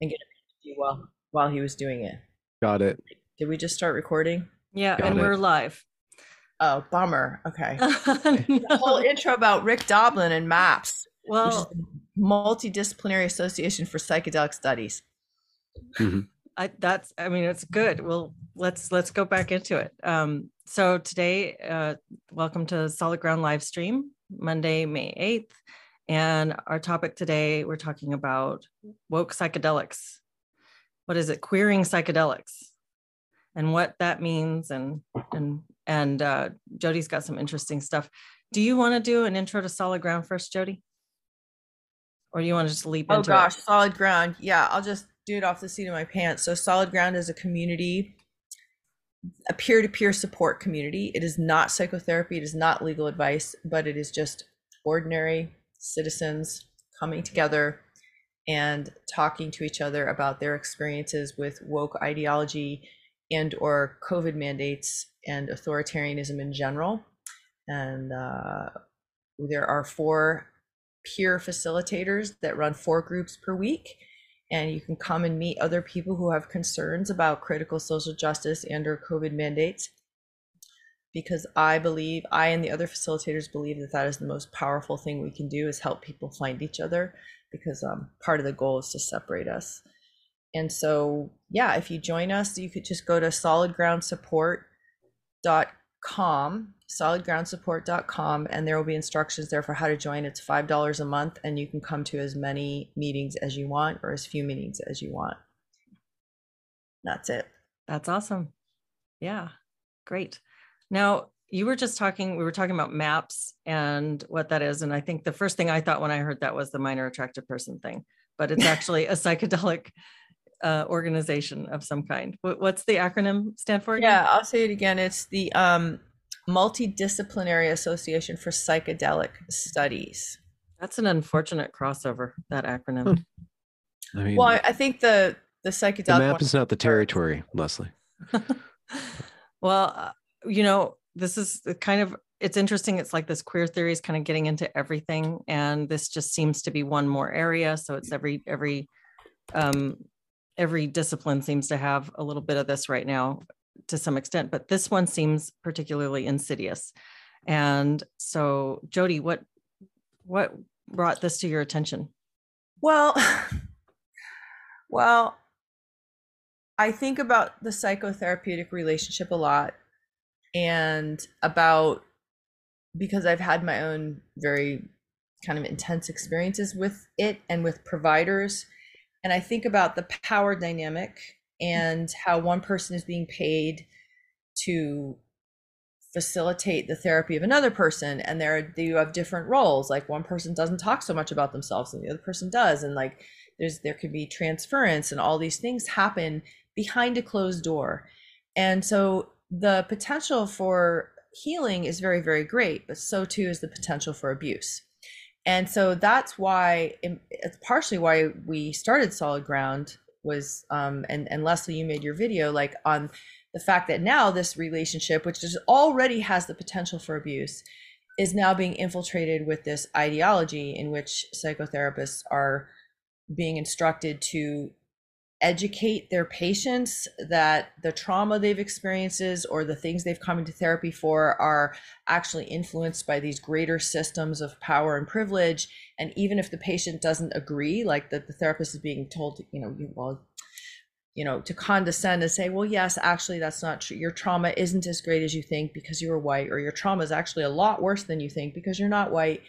and get a you while while he was doing it. Got it. Did we just start recording? Yeah, Got and it. we're live. Oh, bummer. Okay. The whole intro about Rick Doblin and MAPS, which is well, the Multidisciplinary Association for Psychedelic Studies. I, that's I mean it's good. Well, let's let's go back into it. Um, so today, uh, welcome to Solid Ground live stream, Monday, May eighth, and our topic today we're talking about woke psychedelics. What is it? Queering psychedelics, and what that means, and and and uh, Jody's got some interesting stuff. Do you want to do an intro to Solid Ground first, Jody? Or do you want to just leap into Oh into gosh, it? Solid Ground. Yeah, I'll just do it off the seat of my pants. So Solid Ground is a community, a peer-to-peer support community. It is not psychotherapy, it is not legal advice, but it is just ordinary citizens coming together and talking to each other about their experiences with woke ideology and or covid mandates and authoritarianism in general. And uh, there are four peer facilitators that run four groups per week. And you can come and meet other people who have concerns about critical social justice and or covid mandates because i believe i and the other facilitators believe that that is the most powerful thing we can do is help people find each other because um, part of the goal is to separate us and so yeah if you join us you could just go to solidgroundsupport.com solidgroundsupport.com and there will be instructions there for how to join it's five dollars a month and you can come to as many meetings as you want or as few meetings as you want that's it That's awesome. Yeah, great. Now, you were just talking, we were talking about maps and what that is. And I think the first thing I thought when I heard that was the minor attracted person thing, but it's actually a psychedelic uh, organization of some kind. What's the acronym stand for? again? yeah i'll say it again it's the um, multidisciplinary association for psychedelic studies That's an unfortunate crossover, that acronym. I mean, well i, I think the the psychedelic the map one- is not the territory, Leslie. well, you know, this is kind of it's interesting. It's like this queer theory is kind of getting into everything, and this just seems to be one more area. So it's every every um, every discipline seems to have a little bit of this right now to some extent, but this one seems particularly insidious. And so, Jody, what what brought this to your attention? Well, well, I think about the psychotherapeutic relationship a lot and about because I've had my own very kind of intense experiences with it and with providers. And I think about the power dynamic mm. and how one person is being paid to facilitate the therapy of another person and there you have different roles like one person doesn't talk so much about themselves and the other person does and like there's there could be transference and all these things happen behind a closed door and so the potential for healing is very very great but so too is the potential for abuse. And so that's why it's partially why we started solid ground was um and and leslie you made your video like on the fact that now this relationship which is already has the potential for abuse is now being infiltrated with this ideology in which psychotherapists are being instructed to educate their patients that the trauma they've experiences or the things they've come into therapy for are actually influenced by these greater systems of power and privilege. And even if the patient doesn't agree like that the therapist is being told you know you well you know to condescend and say well yes actually that's not true. Your trauma isn't as great as you think because you're white or your trauma is actually a lot worse than you think because you're not white.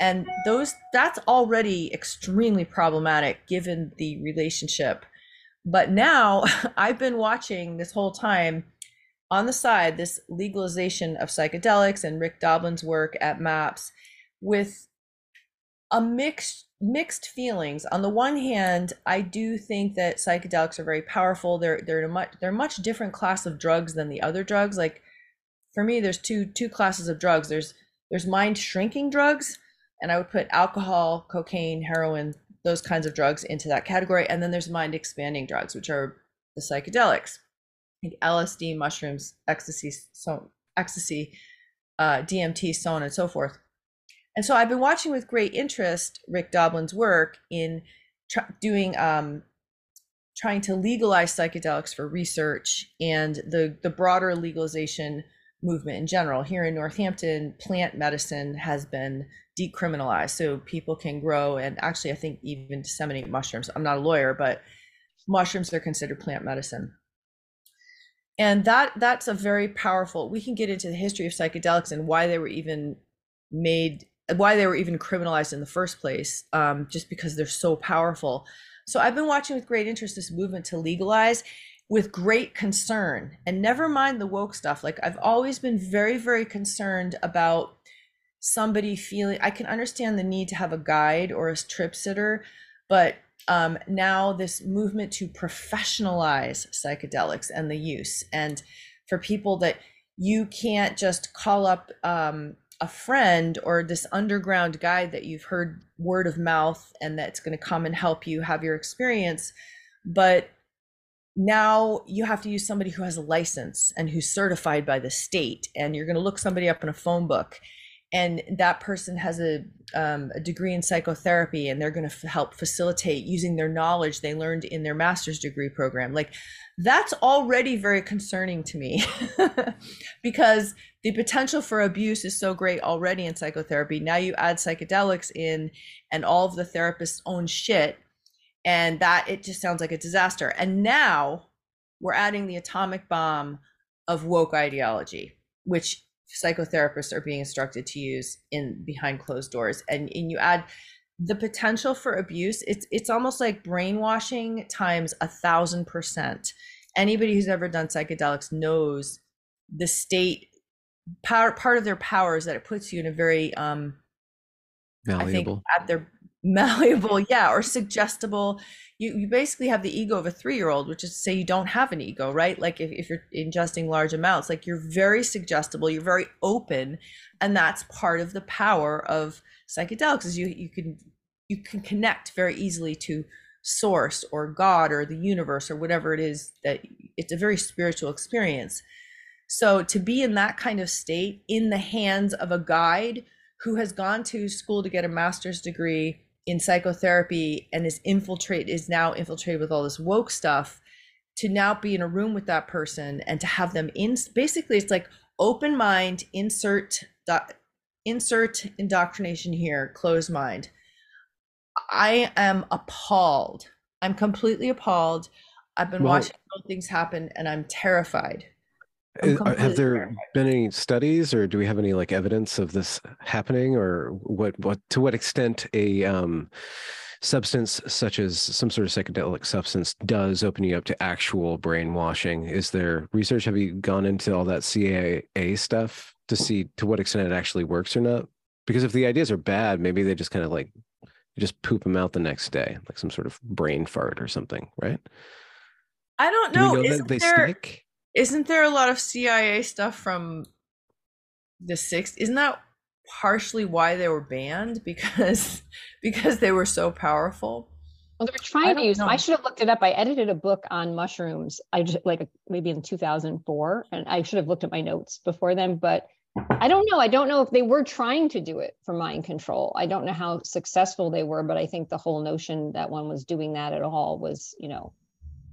And those that's already extremely problematic given the relationship but now i've been watching this whole time on the side this legalization of psychedelics and rick doblin's work at maps with a mixed mixed feelings. On the one hand i do think that psychedelics are very powerful. They're they're a much they're a much different class of drugs than the other drugs. Like for me there's two two classes of drugs. There's there's mind shrinking drugs and i would put alcohol cocaine heroin those kinds of drugs into that category and then there's mind expanding drugs which are the psychedelics like lsd mushrooms ecstasy so ecstasy uh, dmt so on and so forth. And so I've been watching with great interest Rick Doblin's work in tr- doing um, trying to legalize psychedelics for research and the the broader legalization movement in general. Here in Northampton, plant medicine has been decriminalized, so people can grow and actually, I think, even disseminate mushrooms. I'm not a lawyer, but mushrooms are considered plant medicine and that that's a very powerful we can get into the history of psychedelics and why they were even made why they were even criminalized in the first place um, just because they're so powerful so i've been watching with great interest this movement to legalize with great concern. And never mind the woke stuff. Like i've always been very very concerned about somebody feeling i can understand the need to have a guide or a trip sitter but um, now this movement to professionalize psychedelics and the use and for people that you can't just call up um, a friend or this underground guide that you've heard word of mouth and that's going to come and help you have your experience but now you have to use somebody who has a license and who's certified by the state and you're going to look somebody up in a phone book and that person has a, um, a degree in psychotherapy and they're going to f- help facilitate using their knowledge they learned in their master's degree program. Like that's already very concerning to me because the potential for abuse is so great already in psychotherapy. Now you add psychedelics in and all of the therapists own shit and that it just sounds like a disaster. And now we're adding the atomic bomb of woke ideology which psychotherapists are being instructed to use in behind closed doors. And, and you add the potential for abuse it's it's almost like brainwashing times a thousand percent. Anybody who's ever done psychedelics knows the state power part of their power is that it puts you in a very um malleable. i think at their malleable yeah or suggestible. You, you basically have the ego of a three-year-old which is to say you don't have an ego right? Like if, if you're ingesting large amounts like you're very suggestible you're very open and that's part of the power of psychedelics is you you can you can connect very easily to source or god or the universe or whatever it is that it's a very spiritual experience. So to be in that kind of state in the hands of a guide who has gone to school to get a master's degree in psychotherapy and is infiltrate is now infiltrated with all this woke stuff to now be in a room with that person and to have them in basically it's like open mind insert insert indoctrination here closed mind. I am appalled. I'm completely appalled. I've been well, watching things happen and i'm terrified have there been any studies or do we have any like evidence of this happening or what what to what extent a um, substance such as some sort of psychedelic substance does open you up to actual brainwashing? Is there research? Have you gone into all that CIA stuff to see to what extent it actually works or not? Because if the ideas are bad maybe they just kind of like just poop them out the next day like some sort of brain fart or something right? I don't know, Do know that they there... stick isn't there a lot of CIA stuff from the 60s? Isn't that partially why they were banned because because they were so powerful? Well, they were trying to use. Know. I should have looked it up. I edited a book on mushrooms. I just like maybe in 2004, and I should have looked at my notes before then. But I don't know. I don't know if they were trying to do it for mind control. I don't know how successful they were, but I think the whole notion that one was doing that at all was, you know,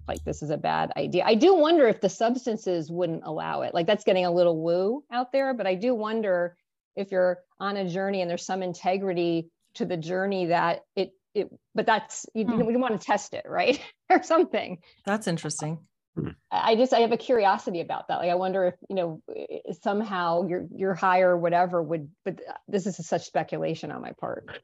like this is a bad idea. I do wonder if the substances wouldn't allow it. Like that's getting a little woo out there, but I do wonder if you're on a journey and there's some integrity to the journey that it it but that's you, hmm. we want to test it, right? or something. That's interesting. Hmm. I just I have a curiosity about that. Like I wonder if you know somehow your your higher whatever would. But this is such speculation on my part.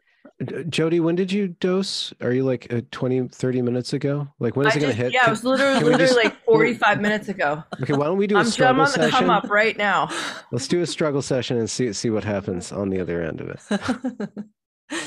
Jody, when did you dose? Are you like uh, 20, 30 minutes ago? Like when is I it going to hit? Yeah, can, it was literally, literally just, like 45 minutes ago. Okay, why don't we do a I'm, struggle I'm on the come up right now. Let's do a struggle session and see see what happens on the other end of it.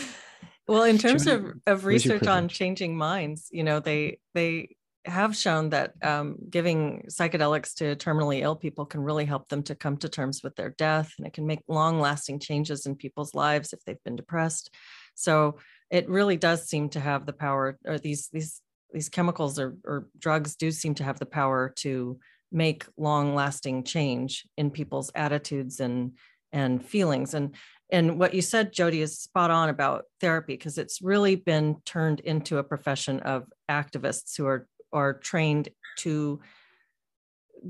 well, in terms Jody, of, of research on changing minds, you know, they they have shown that um, giving psychedelics to terminally ill people can really help them to come to terms with their death and it can make long lasting changes in people's lives if they've been depressed. So it really does seem to have the power, or these these these chemicals or, or drugs do seem to have the power to make long lasting change in people's attitudes and and feelings. And and what you said jody is spot on about therapy because it's really been turned into a profession of activists who are are trained to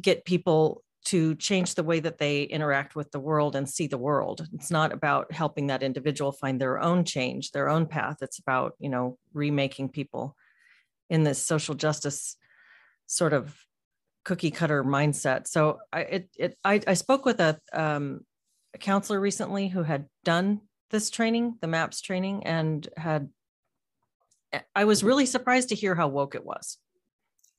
get people to change the way that they interact with the world and see the world. It's not about helping that individual find their own change, their own path. It's about, you know, remaking people in this social justice sort of cookie cutter mindset. So I it, it I, I spoke with a, um, a counselor recently who had done this training, the MAPS training, and had I was really surprised to hear how woke it was.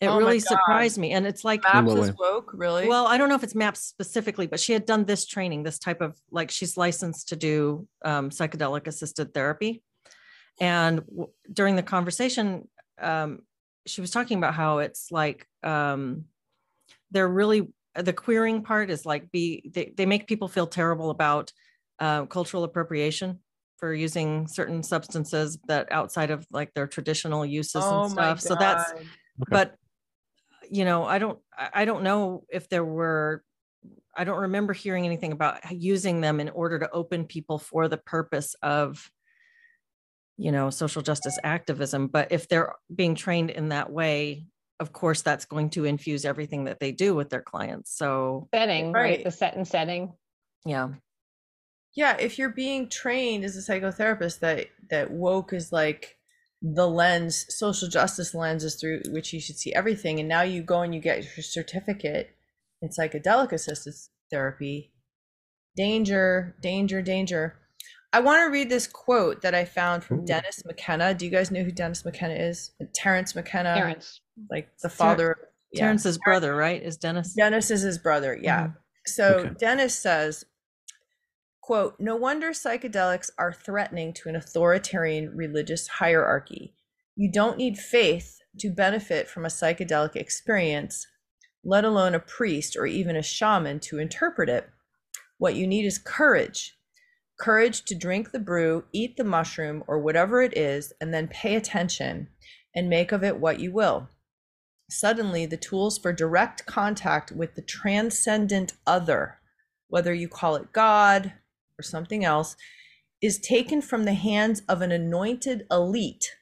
It Oh really surprised me. And it's like, Maps what is way? woke, really? well, I don't know if it's MAPS specifically, but she had done this training, this type of like she's licensed to do um, psychedelic assisted therapy. And w- during the conversation, um, she was talking about how it's like um, they're really the queering part is like be they, they make people feel terrible about uh, cultural appropriation for using certain substances that outside of like their traditional uses oh and stuff. So that's God. but you know i don't i I don't know if there were i don't remember hearing anything about using them in order to open people for the purpose of you know social justice activism but if they're being trained in that way of course that's going to infuse everything that they do with their clients so setting, Right. right? The set and setting. yeah yeah if you're being trained as a psychotherapist that that woke is like the lens social justice lens is through which you should see everything and now you go and you get your certificate in psychedelic assisted therapy danger danger danger i want to read this quote that i found from Ooh. dennis mckenna do you guys know who dennis mckenna is terence mckenna Terence. like the Ter- father yeah. terence's brother right is dennis Dennis is his brother. Yeah. Mhm. So Okay. Dennis says, quote, no wonder psychedelics are threatening to an authoritarian religious hierarchy. You don't need faith to benefit from a psychedelic experience, let alone a priest or even a shaman to interpret it. What you need is courage. Courage to drink the brew, eat the mushroom, or whatever it is, and then pay attention and make of it what you will. Suddenly, the tools for direct contact with the transcendent other, whether you call it God or something else, is taken from the hands of an anointed elite,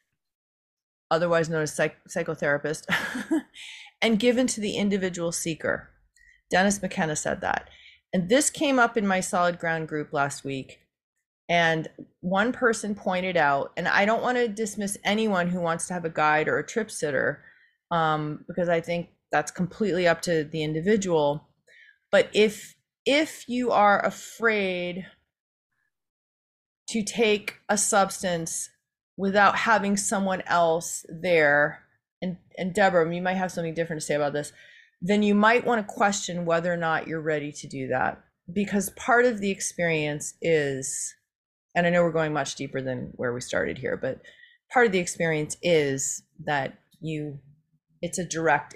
otherwise known as psych- psychotherapist, and given to the individual seeker. Dennis McKenna said that. And this came up in my solid ground group last week. And one person pointed out, and I don't want to dismiss anyone who wants to have a guide or a trip sitter, um, because I think that's completely up to the individual. But if if you are afraid to take a substance without having someone else there, and and Deborah, you might have something different to say about this, then you might want to question whether or not you're ready to do that. Because part of the experience is, and I know we're going much deeper than where we started here, but part of the experience is that you it's a direct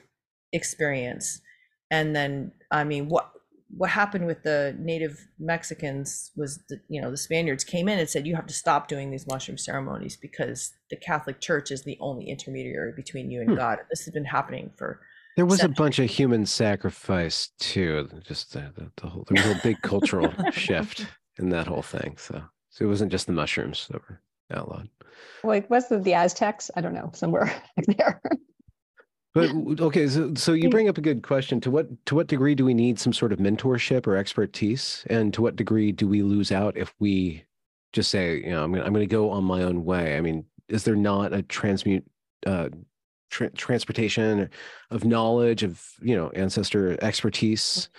experience. And then i mean what what happened with the native mexicans was that you know the spaniards came in and said you have to stop doing these mushroom ceremonies because the catholic church is the only intermediary between you and Hmm. god this has been happening for There was a bunch of human sacrifice too. Just the, the, the whole there was a big cultural shift in that whole thing. So, so it wasn't just the mushrooms that were outlawed. Like, what's the, the Aztecs? I don't know, somewhere back there. But okay, so so you bring up a good question. To what to what degree do we need some sort of mentorship or expertise, and to what degree do we lose out if we just say, you know, I'm gonna I'm gonna go on my own way? I mean, is there not a transmute uh, tra- transportation of knowledge of you know ancestor expertise?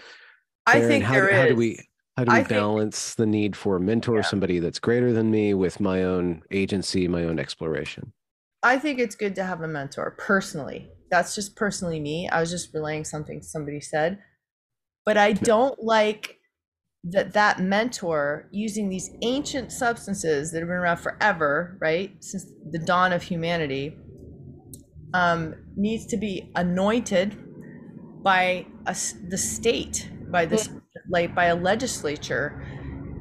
i there? Think how, there do- do we how do we I think- balance the need for a mentor, Yeah. somebody that's greater than me, with my own agency, my own exploration? I think it's good to have a mentor personally. That's just personally me. I was just relaying something somebody said. But I don't like that that mentor using these ancient substances that have been around forever, right? Since the dawn of humanity, um, needs to be anointed by a the state, by this, like by a legislature.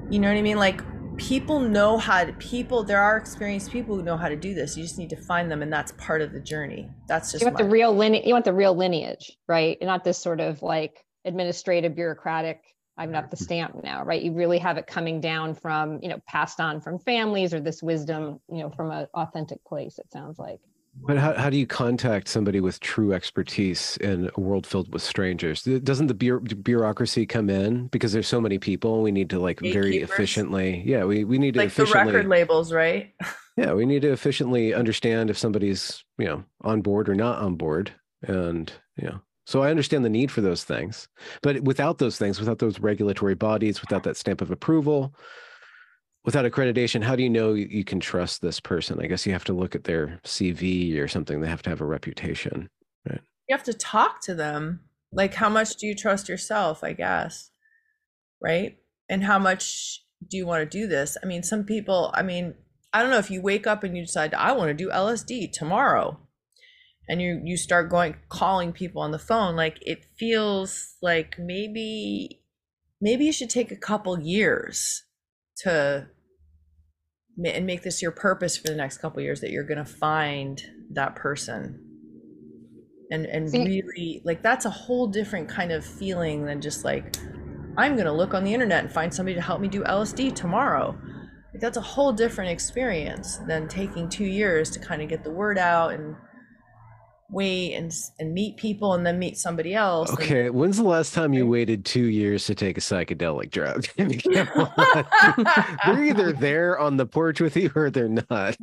You know what I mean? Like people know how to people there are experienced people who know how to do this you just need to find them and that's part of the journey that's just You want the real lineage, you want the real lineage, right? And not this sort of like administrative, bureaucratic, i'm got the stamp now, right? You really have it coming down from, you know, passed on from families or this wisdom, you know, from an authentic place, it sounds like. But how, how do you contact somebody with true expertise in a world filled with strangers? Doesn't the bureaucracy come in because there's so many people? We need to like very efficiently. Yeah, we, we need to like efficiently, the record labels, right? yeah, we need to efficiently understand if somebody's you know on board or not on board, and you know. So I understand the need for those things, but without those things, without those regulatory bodies, without that stamp of approval, without accreditation, how do you know you can trust this person? I guess you have to look at their CV or something. They have to have a reputation, right? You have to talk to them. Like, how much do you trust yourself? I guess, right? And how much do you want to do this? I mean, some people. I mean, I don't know if you wake up and you decide I want to do LSD tomorrow, and you you start going calling people on the phone. Like, it feels like maybe maybe you should take a couple years to and make this your purpose for the next couple years that you're going to find that person. And and See, really like that's a whole different kind of feeling than just like i'm going to look on the internet and find somebody to help me do lsd tomorrow. Like, that's a whole different experience than taking two years to kind of get the word out and wait and and meet people and then meet somebody else. Okay, and, when's the last time you waited two years to take a psychedelic drug? they're either there on the porch with you or they're not.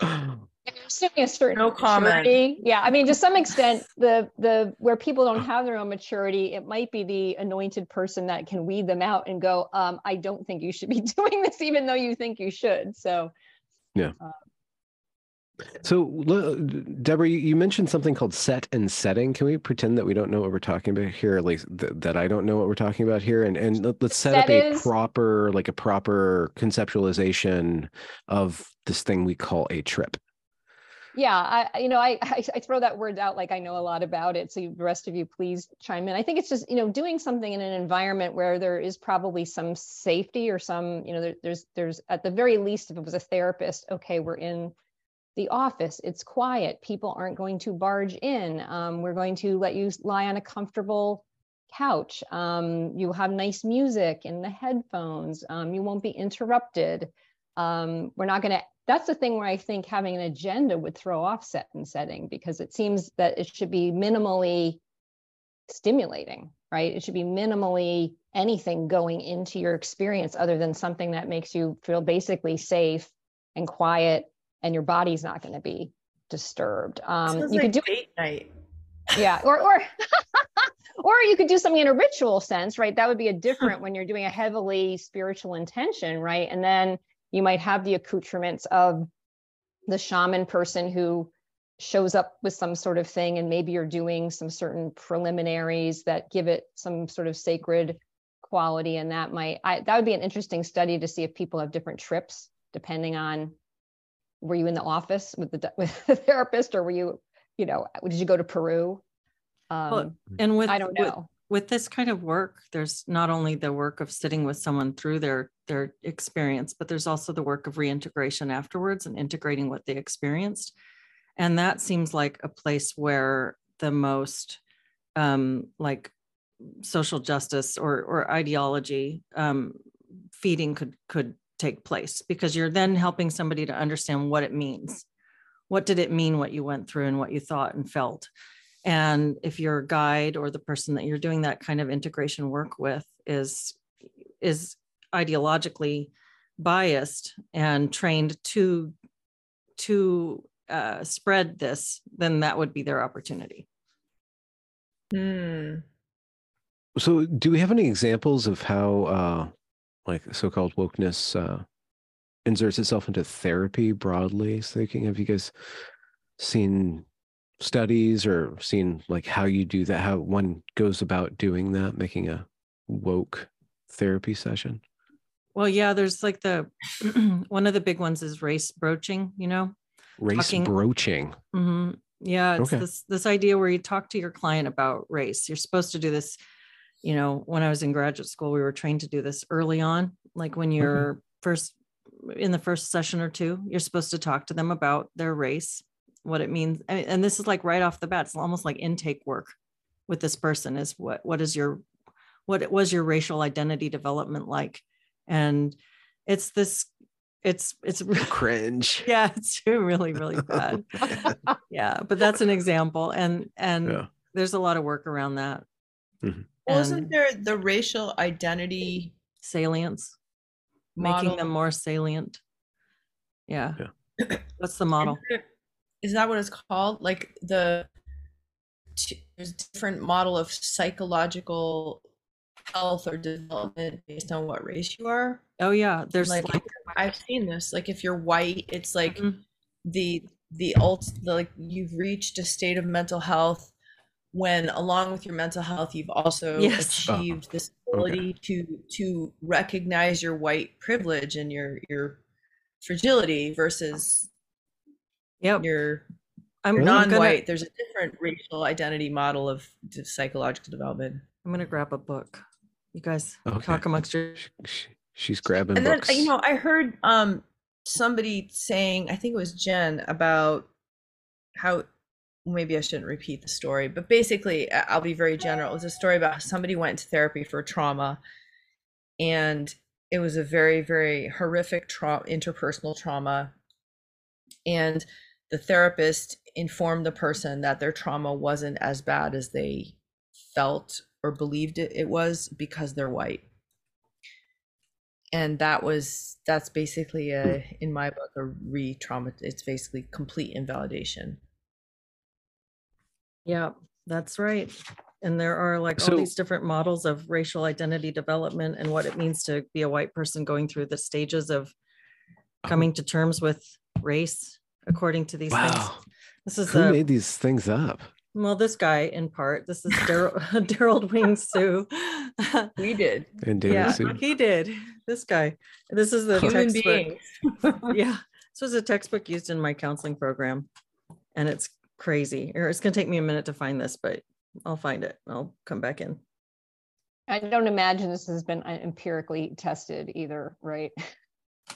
assuming a certain no maturity. Yeah, I mean, to some extent, the the where people don't have their own maturity, it might be the anointed person that can weed them out and go, um, "I don't think you should be doing this, even though you think you should." So, yeah. Uh, so, Deborah, you mentioned something called set and setting. Can we pretend that we don't know what we're talking about here? At least th- that I don't know what we're talking about here, and and let's set, set up a is... proper, like a proper conceptualization of this thing we call a trip. Yeah, I you know I, I I throw that word out like I know a lot about it. So the rest of you, please chime in. I think it's just you know doing something in an environment where there is probably some safety or some you know there, there's there's at the very least if it was a therapist, okay, we're in the office. It's quiet. People aren't going to barge in. Um, we're going to let you lie on a comfortable couch. Um, you'll have nice music in the headphones. Um, you won't be interrupted. Um, we're not going to. That's the thing where I think having an agenda would throw off set and setting because it seems that it should be minimally stimulating, right? It should be minimally anything going into your experience other than something that makes you feel basically safe and quiet and your body's not going to be disturbed. Um, you like could do date night. Yeah, or or or you could do something in a ritual sense, right? That would be a different when you're doing a heavily spiritual intention, right? And then you might have the accoutrements of the shaman person who shows up with some sort of thing and maybe you're doing some certain preliminaries that give it some sort of sacred quality and that might I, that would be an interesting study to see if people have different trips depending on were you in the office with the with the therapist or were you you know did you go to peru? Um, well, and with i don't know. with, with this kind of work there's not only the work of sitting with someone through their their experience but there's also the work of reintegration afterwards and integrating what they experienced. And that seems like a place where the most um, like social justice or or ideology um, feeding could could take place because you're then helping somebody to understand what it means. What did it mean what you went through and what you thought and felt? And if your guide or the person that you're doing that kind of integration work with is is ideologically biased and trained to to uh, spread this, then that would be their opportunity. Hmm. So, do we have any examples of how uh, like so-called wokeness uh, inserts itself into therapy broadly speaking. Have you guys seen studies or seen like how you do that? How one goes about doing that making a woke therapy session? Well yeah there's like the one of the big ones is race broaching you know? Race Talking, broaching. Mm-hmm. yeah it's okay. this this idea where you talk to your client about race. You're supposed to do this you know, when I was in graduate school, we were trained to do this early on. Like when you're mm-hmm. first in the first session or two, you're supposed to talk to them about their race, what it means. And this is like right off the bat, it's almost like intake work with this person is what what is your what was your racial identity development like? And it's this it's it's cringe. Yeah, it's really really bad. yeah, but that's an example, and and yeah. there's a lot of work around that. Mm-hmm. Wasn't there the racial identity salience, model? making them more salient? Yeah. yeah. What's the model? Is that what it's called? Like the there's different model of psychological health or development based on what race you are. Oh yeah, there's like, like I've seen this. Like if you're white, it's like mm-hmm. the the ult the, like you've reached a state of mental health when along with your mental health you've also yes. achieved this ability okay. to to recognize your white privilege and your your fragility versus yep. your I'm non-white. Gonna, there's a different racial identity model of psychological development. I'm gonna grab a book. You guys okay. talk amongst your. she's grabbing and books. then you know I heard um somebody saying I think it was Jen about how maybe I shouldn't repeat the story, but basically I'll be very general. It was a story about somebody went to therapy for trauma, and it was a very very horrific trauma, interpersonal trauma, and the therapist informed the person that their trauma wasn't as bad as they felt or believed it, it was because they're white and that was that's basically a in my book a re-trauma it's basically complete invalidation yeah that's right and there are like so, all these different models of racial identity development and what it means to be a white person going through the stages of uh-huh. coming to terms with race according to these wow. things this is who a, made these things up well, this guy in part. This is Derald Wing Sue. we did. And David yeah, Sue. he did. This guy. This is the Human textbook. yeah, this was a textbook used in my counseling program, and it's crazy. Or it's going to take me a minute to find this, but I'll find it. I'll come back in. I don't imagine this has been uh, empirically tested either, right?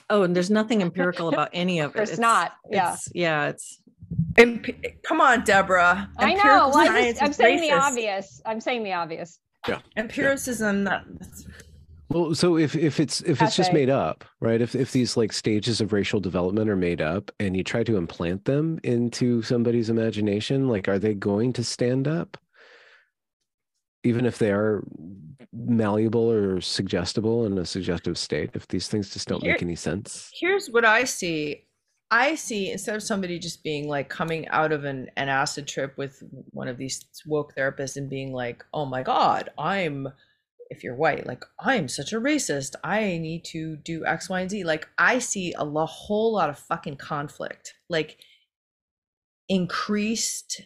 Oh, and there's nothing empirical about any of it. It's, it's not. Yeah. It's, yeah. It's come on, Deborah. I know. Well, I am saying the obvious. I'm saying the obvious. Yeah. Empiricism. Yeah. Well, so if if it's if it's just made up, right? If if these like stages of racial development are made up, and you try to implant them into somebody's imagination, like, are they going to stand up? Even if they are malleable or suggestible in a suggestive state, if these things just don't Here, make any sense. Here's what I see I see instead of somebody just being like coming out of an, an acid trip with one of these woke therapists and being like, oh my God, I'm, if you're white, like, I'm such a racist. I need to do X, Y, and Z. Like, I see a lo- whole lot of fucking conflict, like increased,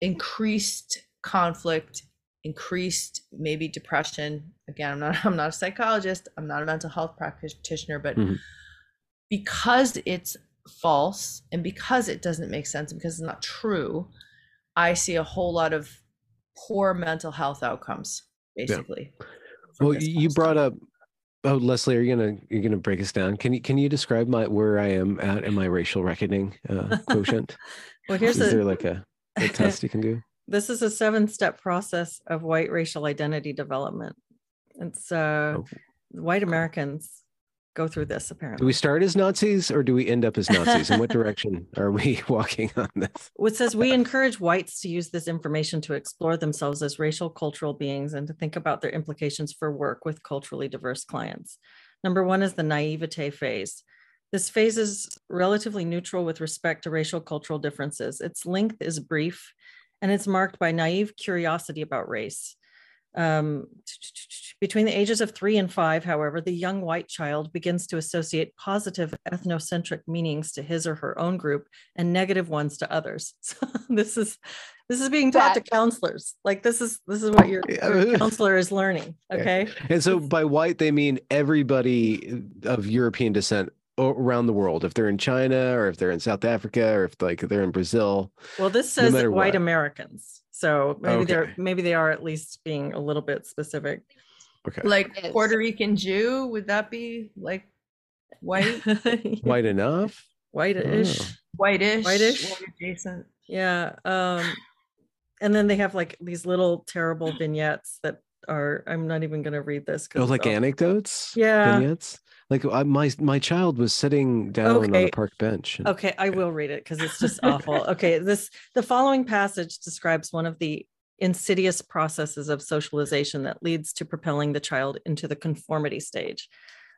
increased conflict, increased maybe depression. Again, I'm not, I'm not a psychologist. I'm not a mental health practitioner, but mm-hmm because it's false and because it doesn't make sense and because it's not true, I see a whole lot of poor mental health outcomes, basically. Yeah. Well, you brought up Oh, Leslie, are you gonna you're gonna break us down? Can you can you describe my where I am at in my racial reckoning uh, quotient? well, here's is a, there like a, a test you can do? This is a seven step process of white racial identity development. It's uh, oh. white Americans go through this apparently. Do we start as Nazis or do we end up as Nazis? In what direction are we walking on this? It says we encourage whites to use this information to explore themselves as racial cultural beings and to think about their implications for work with culturally diverse clients. Number one is the naivete phase. This phase is relatively neutral with respect to racial cultural differences. Its length is brief and it's marked by naive curiosity about race. Um, between the ages of three and five, however, the young white child begins to associate positive ethnocentric meanings to his or her own group and negative ones to others. So this is this is being taught that, to counselors. Like this is this is what your, your counselor is learning. Okay. And so by white they mean everybody of European descent around the world if they're in china or if they're in south africa or if like they're in brazil well this says no white what. americans so maybe okay. they're maybe they are at least being a little bit specific. Okay. Like Puerto Rican Jew, would that be like white? white enough? Whitish. Oh. Whitish. Whitish. White adjacent. Yeah. Um, and then they have like these little terrible vignettes that are. I'm not even going to read this. Oh, like anecdotes. Yeah. Vignettes? Like I, my my child was sitting down on a park bench. and- Okay, I will read it because it's just awful. Okay, this the following passage describes one of the insidious processes of socialization that leads to propelling the child into the conformity stage.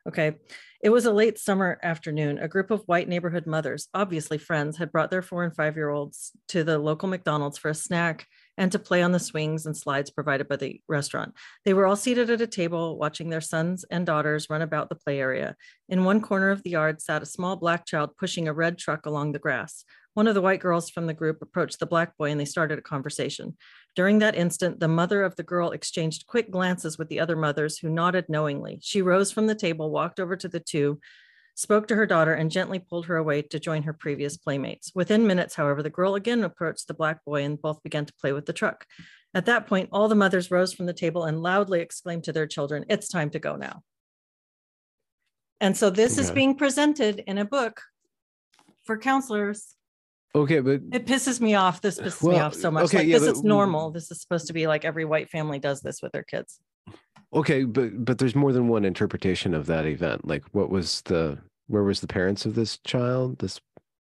Okay. It was a late summer afternoon. A group of white neighborhood mothers, obviously friends, had brought their four and five year olds to the local McDonald's for a snack and to play on the swings and slides provided by the restaurant. They were all seated at a table watching their sons and daughters run about the play area. In one corner of the yard sat a small black child pushing a red truck along the grass. One of the white girls from the group approached the black boy and they started a conversation. During that instant, the mother of the girl exchanged quick glances with the other mothers who nodded knowingly. She rose from the table, walked over to the two, spoke to her daughter, and gently pulled her away to join her previous playmates. Within minutes, however, the girl again approached the black boy and both began to play with the truck. At that point, all the mothers rose from the table and loudly exclaimed to their children, It's time to go now. And so this is being presented in a book for counselors. Okay, but It pisses me off. This pisses me off so much. okay, like yeah, this but is normal. This is supposed to be like every white family does this with their kids. Okay, but but there's more than one interpretation of that event. Like, what was the where was the parents of this child, this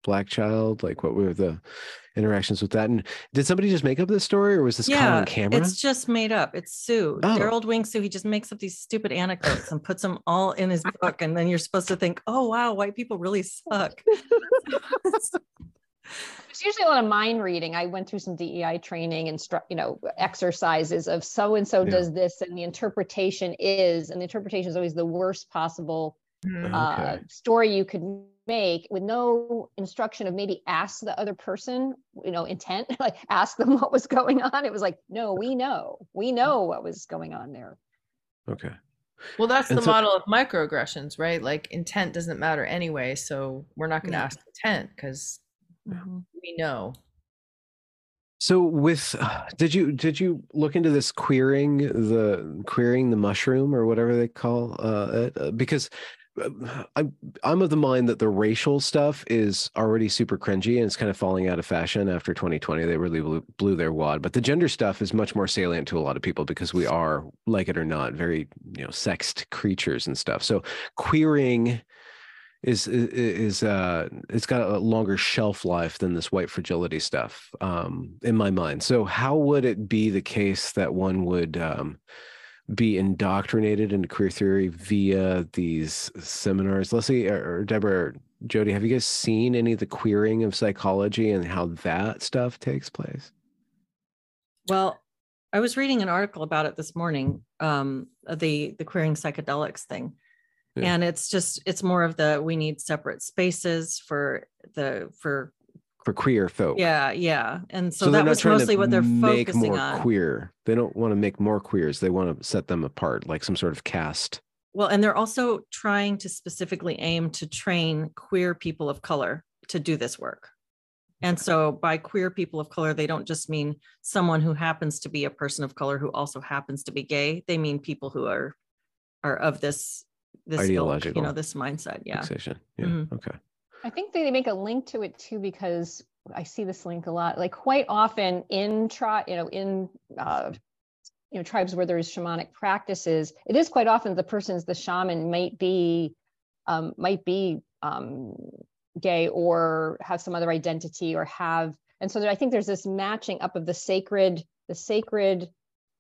black child? Like, what were the interactions with that? And did somebody just make up this story, or was this caught yeah, on camera? it's just made up. It's Sue. Oh. Derald Wing Sue. He just makes up these stupid anecdotes and puts them all in his book. And then you're supposed to think, oh wow, white people really suck. There's usually a lot of mind reading. I went through some DEI training and stru- you know exercises of so and so does this, and the interpretation is, and the interpretation is always the worst possible Mhm. uh, Okay. story you could make with no instruction of maybe ask the other person, you know, intent, like ask them what was going on. It was like, no, we know, we know what was going on there. okay. Well, that's And the so- model of microaggressions, right? Like intent doesn't matter anyway, so we're not going to Yeah. ask intent because we know. So with did you did you look into this queering the queering the mushroom or whatever they call uh, it? Uh, Because uh, I'm I'm of the mind that the racial stuff is already super cringy and it's kind of falling out of fashion after 2020. They really blew, blew their wad, but the gender stuff is much more salient to a lot of people because we are, like it or not, very you know sexed creatures and stuff. So queering is is uh it's got a longer shelf life than this white fragility stuff um in my mind. So how would it be the case that one would um be indoctrinated into queer theory via these seminars? Leslie or, or deborah or jody have you guys seen any of the queering of psychology and how that stuff takes place? Well, I was reading an article about it this morning, um, the the queering psychedelics thing. Yeah. And it's just it's more of the we need separate spaces for the for for queer folk yeah, yeah. And so, they're that was mostly what they're make focusing more on. queer they don't want to make more queers they want to set them apart like some sort of caste Well, and they're also trying to specifically aim to train queer people of color to do this work. And so by queer people of color, they don't just mean someone who happens to be a person of color who also happens to be gay. They mean people who are are of this this ilk, you know, this mindset. Yeah. fixation yeah Mhm. okay I think they make a link to it too because I see this link a lot. Like quite often in tri, you know, in uh, you know tribes where there's shamanic practices, it is quite often the person's the shaman might be um, might be um, gay or have some other identity or have, and so there, I think there's this matching up of the sacred, the sacred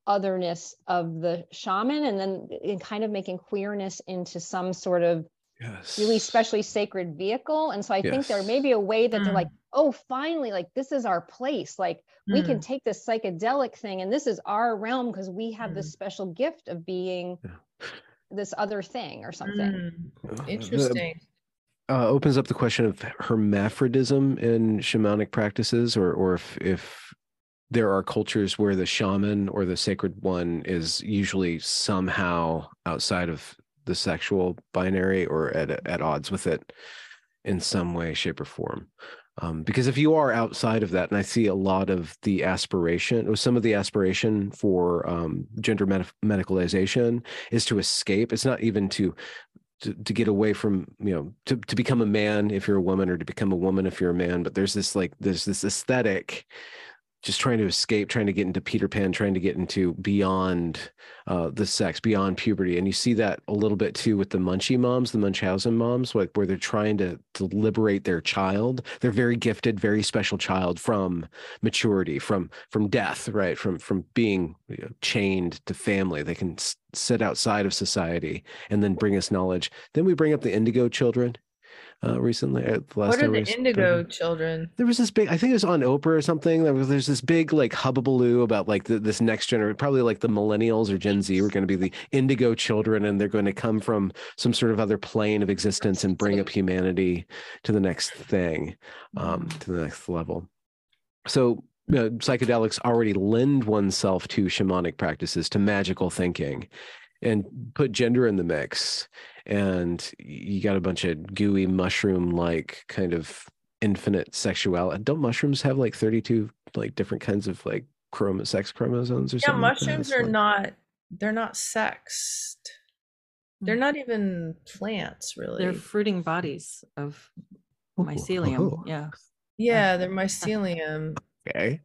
otherness of the shaman, and then in kind of making queerness into some sort of yes really especially sacred vehicle. And so I think there may be a way that they're Mm. like, oh, finally, like this is our place. Like we can Mm. take this psychedelic thing and this is our realm because we have this special gift of being Yeah. this other thing or something. Mm, Uh, Interesting. uh, opens up the question of hermaphrodism in shamanic practices, or or if if there are cultures where the shaman or the sacred one is usually somehow outside of the sexual binary or at at odds with it in some way, shape, or form. Um, because if you are outside of that, and I see a lot of the aspiration, or some of the aspiration for um, gender med- medicalization is to escape. It's not even to to, to get away from you know to, to become a man if you're a woman or to become a woman if you're a man but there's this like there's this aesthetic just trying to escape, trying to get into Peter Pan, trying to get into beyond uh, the sex, beyond puberty. And you see that a little bit too with the Munchie moms, the Munchausen moms, like where they're trying to, to liberate their child, their very gifted, very special child from maturity, from from death, right? From from being you know, chained to family. They can sit outside of society and then bring us knowledge. Then we bring up the indigo children uh, recently. Uh, the last what are the was indigo children? there was this big i think it was on oprah or something there was there's this big like hubbubaloo about like the, this next generation probably like the millennials or gen z were going to be the indigo children and they're going to come from some sort of other plane of existence and bring up humanity to the next thing um to the next level so uh, psychedelics already lend oneself to shamanic practices to magical thinking and put gender in the mix and you got a bunch of gooey mushroom like kind of infinite sexuality don't mushrooms have like 32 like different kinds of like chrom- sex chromosomes or Yeah, something like that? mushrooms It's are like- not. They're not sexed. They're Mm. not even plants, really. They're fruiting bodies of Ooh, mycelium. oh. Yeah. yeah, they're mycelium. Okay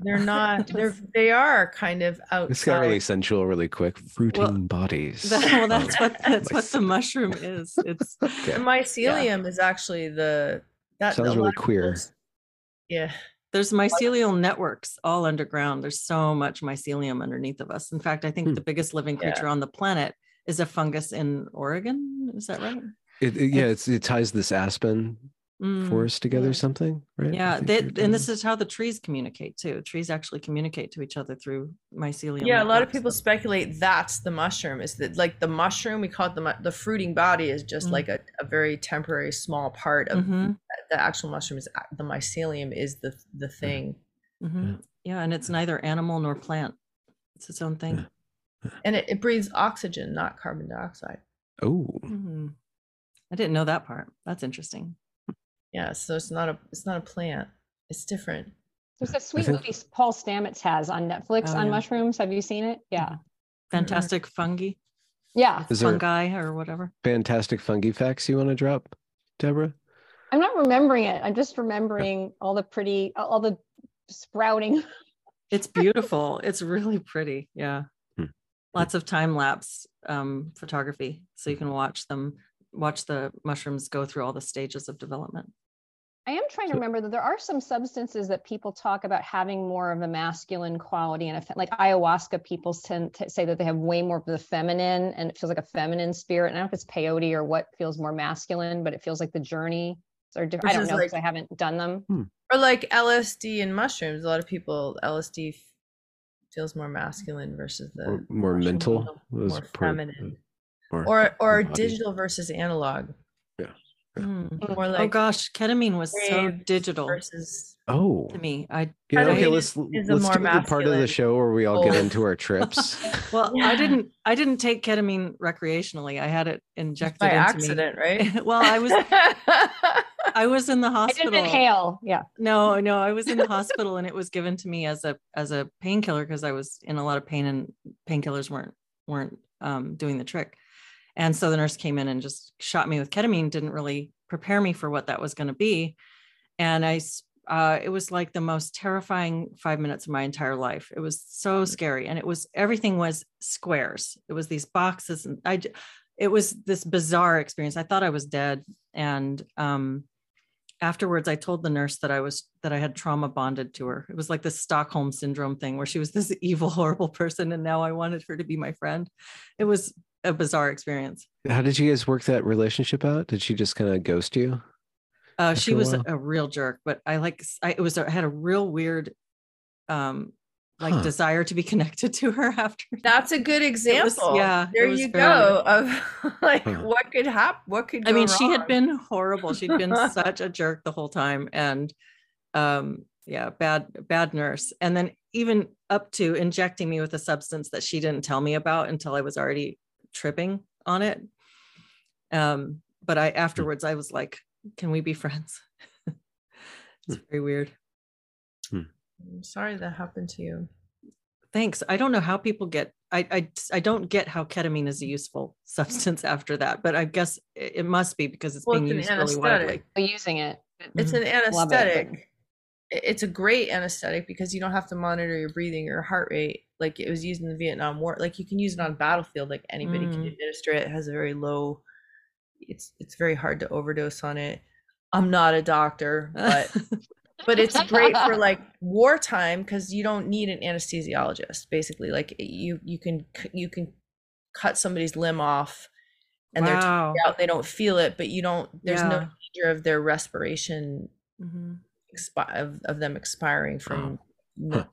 They're not. They're. They are kind of outside. this got really sensual really quick fruiting bodies That- well, that's Oh, what that's what the mushroom is. It's okay. The mycelium is actually the that Sounds really queer. people's- Yeah, there's mycelial networks all underground. There's so much mycelium underneath of us. In fact, I think Hmm. the biggest living Yeah. creature on the planet is a fungus in Oregon. Is that right? it, it- yeah it's, it ties this aspen Mm, forest together yeah. something right Yeah, they, and talking this is how the trees communicate too. Trees actually communicate to each other through mycelium. yeah. A lot of networks. people speculate that's the mushroom. Is that like the mushroom? We call it the the fruiting body is just Mm. like a, a very temporary small part of Mhm, the actual mushroom. Is the mycelium is the the thing, mhm. Yeah, and it's neither animal nor plant. It's its own thing. and it, it breathes oxygen, not carbon dioxide. oh Mhm. I didn't know that part. That's interesting. Yeah, so it's not a it's not a plant. It's different. There's a sweet think- movie Paul Stamets has on Netflix Oh, on yeah. mushrooms. Have you seen it? Yeah. Fantastic fungi, Yeah. Is fungi, or whatever. fantastic fungi facts you want to drop deborah I'm not remembering it. I'm just remembering all the pretty, all the sprouting. It's beautiful. it's really pretty. Yeah. Hmm. Lots of time lapse um, photography. So you can watch them, watch the mushrooms go through all the stages of development. I am trying to remember that there are some substances that people talk about having more of a masculine quality and a fe- like ayahuasca people tend to say that they have way more of the feminine and it feels like a feminine spirit. And I don't know if it's peyote or what feels more masculine, but it feels like the journey are different. I don't know because like- I haven't done them. Hmm. Or like LSD and mushrooms. A lot of people LSD feels more masculine versus the or more mental feel was more per- feminine. Or, Or or digital versus analog. Mm. More oh gosh, ketamine was so digital versus oh to me. I yeah okay let's is a let's do the part of the show where we all get into our trips well, Yeah. I didn't I didn't take ketamine recreationally. I had it injected by into accident, right? well, I was I was in the I hospital. didn't inhale. Yeah. No, no, I was in the hospital and it was given to me as a as a painkiller because I was in a lot of pain and painkillers weren't weren't um, doing the trick. And so the nurse came in and just shot me with ketamine. Didn't really prepare me for what that was going to be, and I, uh, it was like the most terrifying five minutes of my entire life. It was so scary, and it was everything was squares. It was these boxes, and I, it was this bizarre experience. I thought I was dead, and um, afterwards i told the nurse that i was that i had trauma bonded to her it was like this stockholm syndrome thing where she was this evil horrible person and now i wanted her to be my friend it was a bizarre experience how did you guys work that relationship out did she just kind of ghost you uh, she was a, a real jerk but i like i it was I had a real weird um like Huh. desire to be connected to her after That's a good example. yeah, there you very- go. Of like Huh. what could happen. What could I go mean, she had been horrible. She'd been such a jerk the whole time. And um, yeah, bad, bad nurse. And then even up to injecting me with a substance that she didn't tell me about until I was already tripping on it. Um, but I hmm. afterwards I was like, can we be friends? it's hmm. very weird. Hmm. I'm sorry that happened to you. Thanks. I don't know how people get I, I I don't get how ketamine is a useful substance after that, but I guess it, it must be because it's Well, being it's used an really widely. anesthetic. Using it. It's mm-hmm. an Love it, anesthetic. It's a great anesthetic because you don't have to monitor your breathing or heart rate like it was used in the Vietnam War. Like you can use it on battlefield, like anybody mm. can administer it. It has a very low. It's it's very hard to overdose on it. I'm not a doctor, but but it's great for like wartime because you don't need an anesthesiologist. Basically, like you you can you can cut somebody's limb off and wow. they're out. They don't feel it, but you don't. There's yeah. no danger of their respiration. Mm-hmm. Expi- of, of them expiring from huh.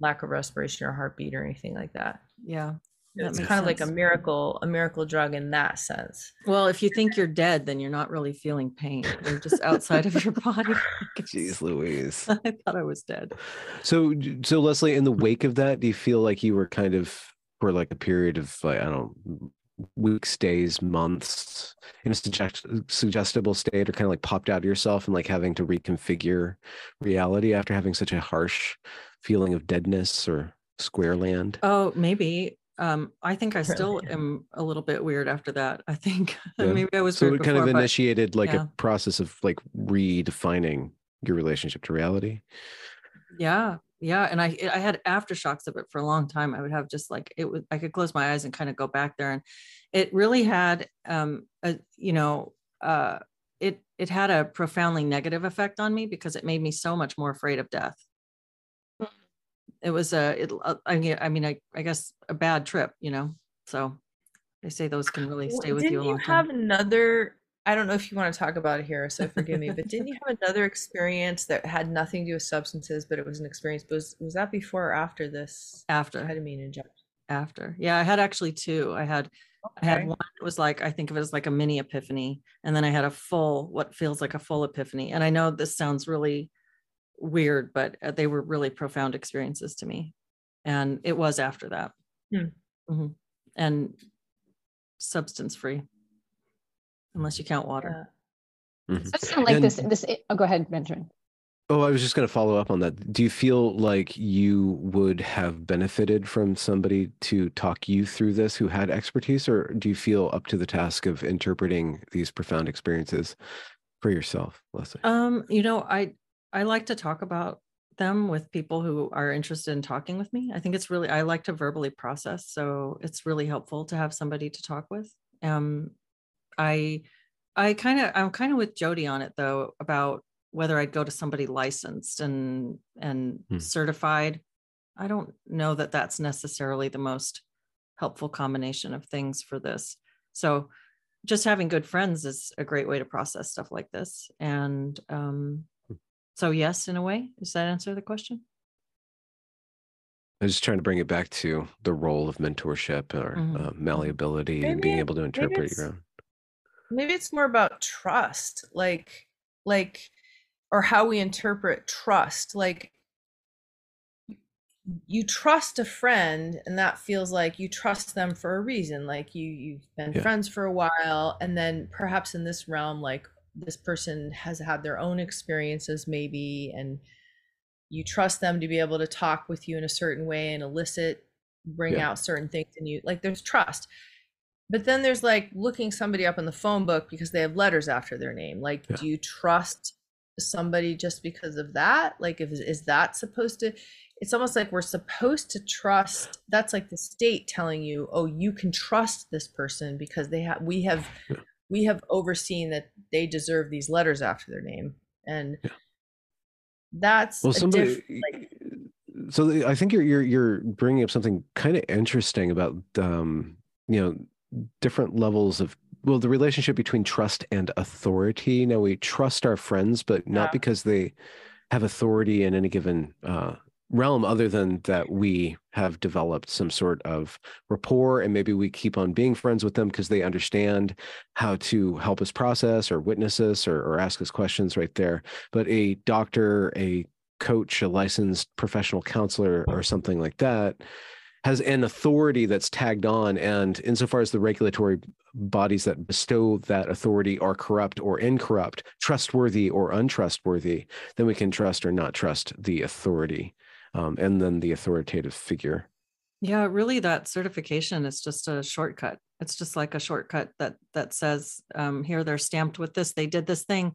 lack of respiration or heartbeat or anything like that. Yeah. It's kind sense. of like a miracle, a miracle drug in that sense. Well, if you think you're dead, then you're not really feeling pain. You're just outside of your body. Jeez Louise. I thought I was dead. So so Leslie, in the wake of that, do you feel like you were kind of for like a period of like, I don't know, weeks, days, months in a suggest- suggestible state or kind of like popped out of yourself and like having to reconfigure reality after having such a harsh feeling of deadness or square land? Oh, maybe. Um, I think I still am a little bit weird after that. I think yeah. maybe I was so it kind before, of initiated like yeah. a process of like redefining your relationship to reality. Yeah, yeah and i i had aftershocks of it for a long time. I would have just like it was i could close my eyes and kind of go back there and it really had um a, you know uh it it had a profoundly negative effect on me because it made me so much more afraid of death. Mm. it was a it, uh, I mean I mean I, I guess a bad trip you know? So they say those can really stay with you a long you have another I don't know if you want to talk about it here, so forgive me. But didn't you have another experience that had nothing to do with substances, but it was an experience? Was was that before or after this? After ketamine injection. After, yeah, I had actually two. I had okay. I had one that was like I think of it as like a mini epiphany, and then I had a full, what feels like a full epiphany. And I know this sounds really weird, but uh, they were really profound experiences to me, and it was after that, hmm. mm-hmm. and substance free unless you count water. Yeah. Mm-hmm. So it's kind of like and, this. This. Oh, go ahead, Benjamin. Oh, I was just going to follow up on that. Do you feel like you would have benefited from somebody to talk you through this who had expertise, or do you feel up to the task of interpreting these profound experiences for yourself, Leslie? Um, you know, I I like to talk about them with people who are interested in talking with me. I think it's really I like to verbally process, so it's really helpful to have somebody to talk with. Um, I I kind of I'm kind of with Jodi on it though about whether I'd go to somebody licensed and and hmm. certified. I don't know that that's necessarily the most helpful combination of things for this. So just having good friends is a great way to process stuff like this. And um, hmm. so yes, in a way, does that answer the question? I was just trying to bring it back to the role of mentorship or mm-hmm. uh, malleability maybe, and being able to interpret your own maybe it's more about trust like like or how we interpret trust like you trust a friend and that feels like you trust them for a reason like you you've been yeah. friends for a while and then perhaps in this realm like this person has had their own experiences maybe and you trust them to be able to talk with you in a certain way and elicit bring yeah. out certain things in you like there's trust but then there's like looking somebody up in the phone book because they have letters after their name. Like, yeah. do you trust somebody just because of that? Like, if is that supposed to? It's almost like we're supposed to trust. That's like the state telling you, oh, you can trust this person because they have. We have, yeah. we have overseen that they deserve these letters after their name, and yeah. that's well, somebody. Diff- like, so I think you're you're you're bringing up something kind of interesting about um, you know different levels of well the relationship between trust and authority. Now we trust our friends but not yeah. because they have authority in any given uh, realm other than that we have developed some sort of rapport and maybe we keep on being friends with them because they understand how to help us process or witness us or, or ask us questions right there. But a doctor a coach a licensed professional counselor or something like that has an authority that's tagged on. And insofar as the regulatory bodies that bestow that authority are corrupt or incorrupt, trustworthy or untrustworthy, then we can trust or not trust the authority um, and then the authoritative figure. Yeah, really, that certification is just a shortcut. It's just like a shortcut that that says, um, "Here, they're stamped with this. They did this thing."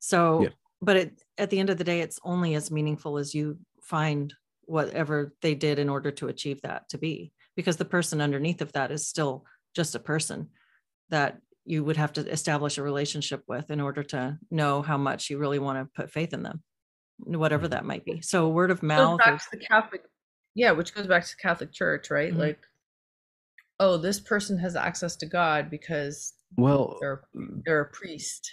So, yeah. but it, at the end of the day, it's only as meaningful as you find whatever they did in order to achieve that to be, because the person underneath of that is still just a person that you would have to establish a relationship with in order to know how much you really want to put faith in them, whatever that might be. So word of mouth. back or- to the Catholic, yeah, which goes back to the Catholic Church, right? Mhm. Like, oh, this person has access to God because Well, they're they're a priest.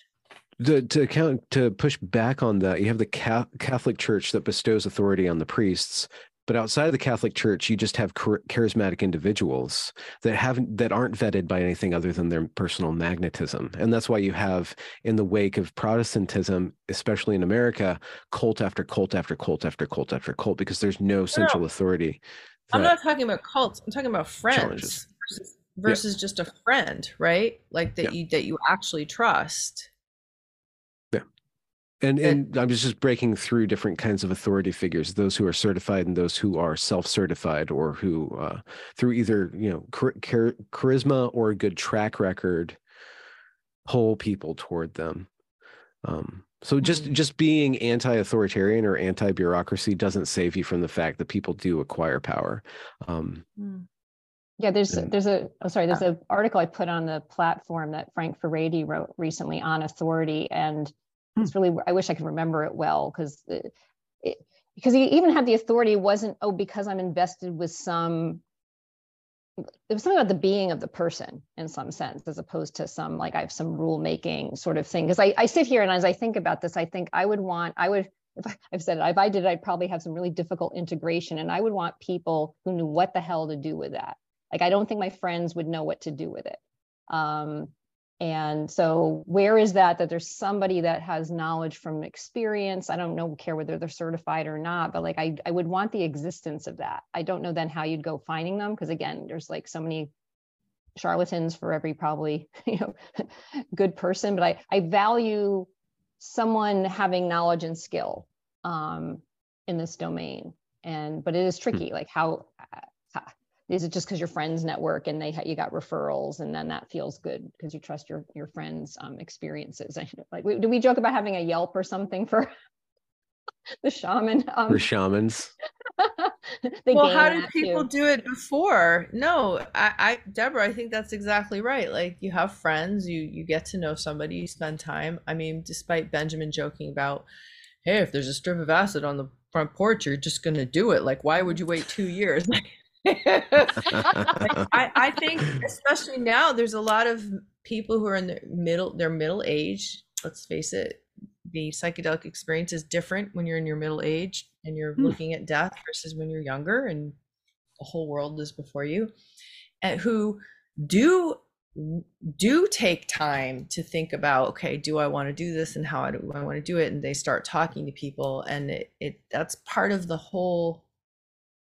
To, to count to push back on that, you have the Ca- Catholic Church that bestows authority on the priests, but outside of the Catholic Church, you just have char- charismatic individuals that haven't that aren't vetted by anything other than their personal magnetism, and that's why you have in the wake of Protestantism, especially in America, cult after cult after cult after cult after cult, because there's no central authority. I'm not talking about cults. I'm talking about friends Challenges. versus, versus just a friend, right? Like that Yeah. you that you actually trust. And and i'm just breaking through different kinds of authority figures those who are certified and those who are self-certified or who uh, through either you know char- char- charisma or a good track record pull people toward them um, so just Mhm. just being anti-authoritarian or anti-bureaucracy doesn't save you from the fact that people do acquire power um, Mm. Yeah, there's there's a oh sorry, there's an article I put on the platform that Frank Furedi wrote recently on authority, and it's really I wish I could remember it well because because he even had the authority wasn't oh because I'm invested with some it was something about the being of the person in some sense as opposed to some like I have some rule making sort of thing. Because I, I sit here and as I think about this I think I would want I would if I, I've said it if I did I'd probably have some really difficult integration and I would want people who knew what the hell to do with that. Like I don't think my friends would know what to do with it. Um, and so where is that that there's somebody that has knowledge from experience? I don't know care whether they're certified or not but like I, I would want the existence of that. I don't know then how you'd go finding them because again there's like so many charlatans for every probably you know good person but I I value someone having knowledge and skill um, in this domain. And but it is tricky like how, how is it just because your friends network and they ha- you got referrals and then that feels good because you trust your your friends um, experiences like we, do we joke about having a yelp or something for the shaman um, for shamans they well, how did people too. do it before? No, I, I, Deborah, I think that's exactly right. Like you have friends, you you get to know somebody, you spend time. I mean, despite Benjamin joking about, hey, if there's a strip of acid on the front porch, you're just gonna do it. Like, why would you wait two years? I, I think especially now there's a lot of people who are in their middle their middle age let's face it the psychedelic experience is different when you're in your middle age and you're Hmm. looking at death versus when you're younger and the whole world is before you and who do do take time to think about okay do i want to do this and how do i want to do it and they start talking to people and it, it that's part of the whole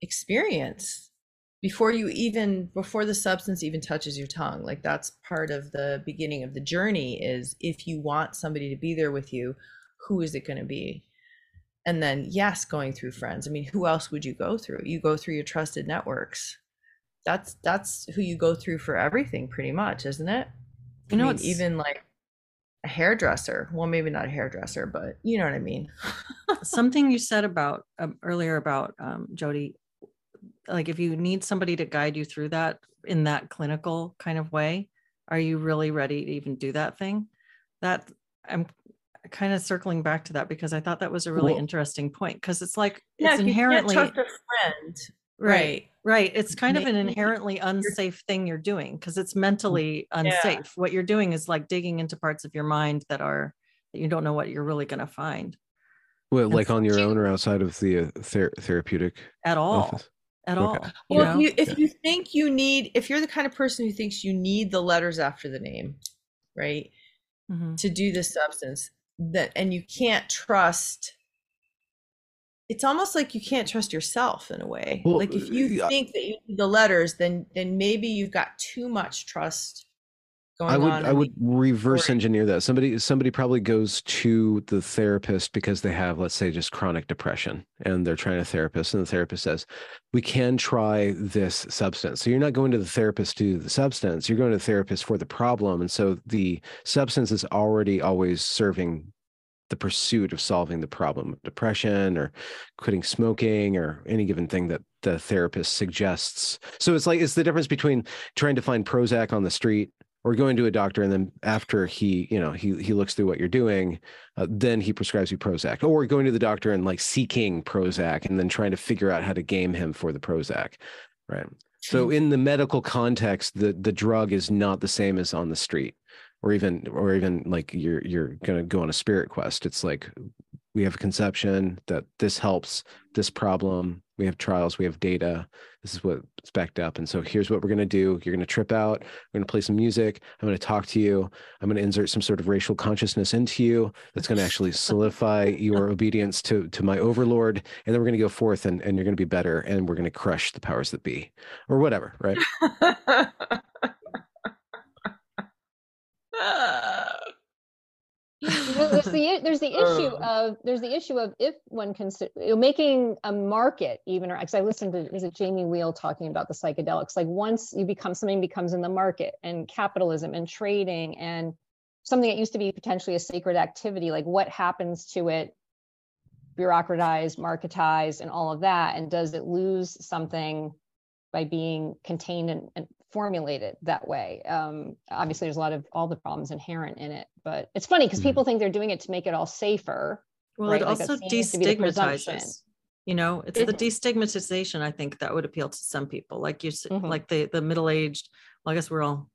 experience before you even before the substance even touches your tongue like that's part of the beginning of the journey is if you want somebody to be there with you who is it going to be? And then yes going through friends. I mean who else would you go through? You go through your trusted networks. That's that's who you go through for everything pretty much isn't it? You know, I mean, it's- even like a hairdresser. Well maybe not a hairdresser but you know what i mean. Something you said about um, earlier about um, Jodi, like if you need somebody to guide you through that in that clinical kind of way, are you really ready to even do that thing? That I'm kind of circling back to that because I thought that was a really Well- interesting point because it's like yeah it's if you can't inherently trust a friend. Right. Right right. It's kind of an inherently unsafe thing you're doing because it's mentally unsafe. What you're doing is like digging into parts of your mind that are that you don't know what you're really going to find. Well And like on your so- own or outside of the uh, ther- therapeutic at all. office at Okay. all you Well, know? if you if Yeah. you think you need, if you're the kind of person who thinks you need the letters after the name, right, Mhm. to do this substance, that and you can't trust. It's almost like you can't trust yourself in a way. Well, like if you yeah. think that you need the letters, then then maybe you've got too much trust going I would. I would reverse story. engineer that. Somebody somebody probably goes to the therapist because they have, let's say, just chronic depression and they're trying a therapist, and the therapist says, We can try this substance. So you're not going to the therapist to do the substance, you're going to the therapist for the problem. And so the substance is already always serving the pursuit of solving the problem of depression or quitting smoking or any given thing that the therapist suggests. So it's like it's the difference between trying to find Prozac on the street or going to a doctor and then after he you know he he looks through what you're doing uh, then he prescribes you prozac or going to the doctor and like seeking prozac and then trying to figure out how to game him for the prozac right? So in the medical context the the drug is not the same as on the street or even or even like you're you're going to go on a spirit quest. It's like we have a conception that this helps this problem we have trials we have data. This is what's backed up. And so here's what we're going to do. You're going to trip out. We're going to play some music. I'm going to talk to you. I'm going to insert some sort of racial consciousness into you that's going to actually solidify your obedience to to my overlord. And then we're going to go forth and, and you're going to be better and we're going to crush the powers that be or whatever right there's the there's the issue um. of there's the issue of if one consider you know, making a market even or because I listened to is it Jamie Wheal talking about the psychedelics like once you become something becomes in the market and capitalism and trading and something that used to be potentially a sacred activity like what happens to it bureaucratized marketized and all of that and does it lose something by being contained and, and formulated that way. Um, obviously, there's a lot of all the problems inherent in it, but it's funny because mm-hmm. people think they're doing it to make it all safer. Well, right? it like also destigmatizes. You know, it's it, the destigmatization. I think that would appeal to some people, like you, mm-hmm. like the the middle aged. Well, I guess we're all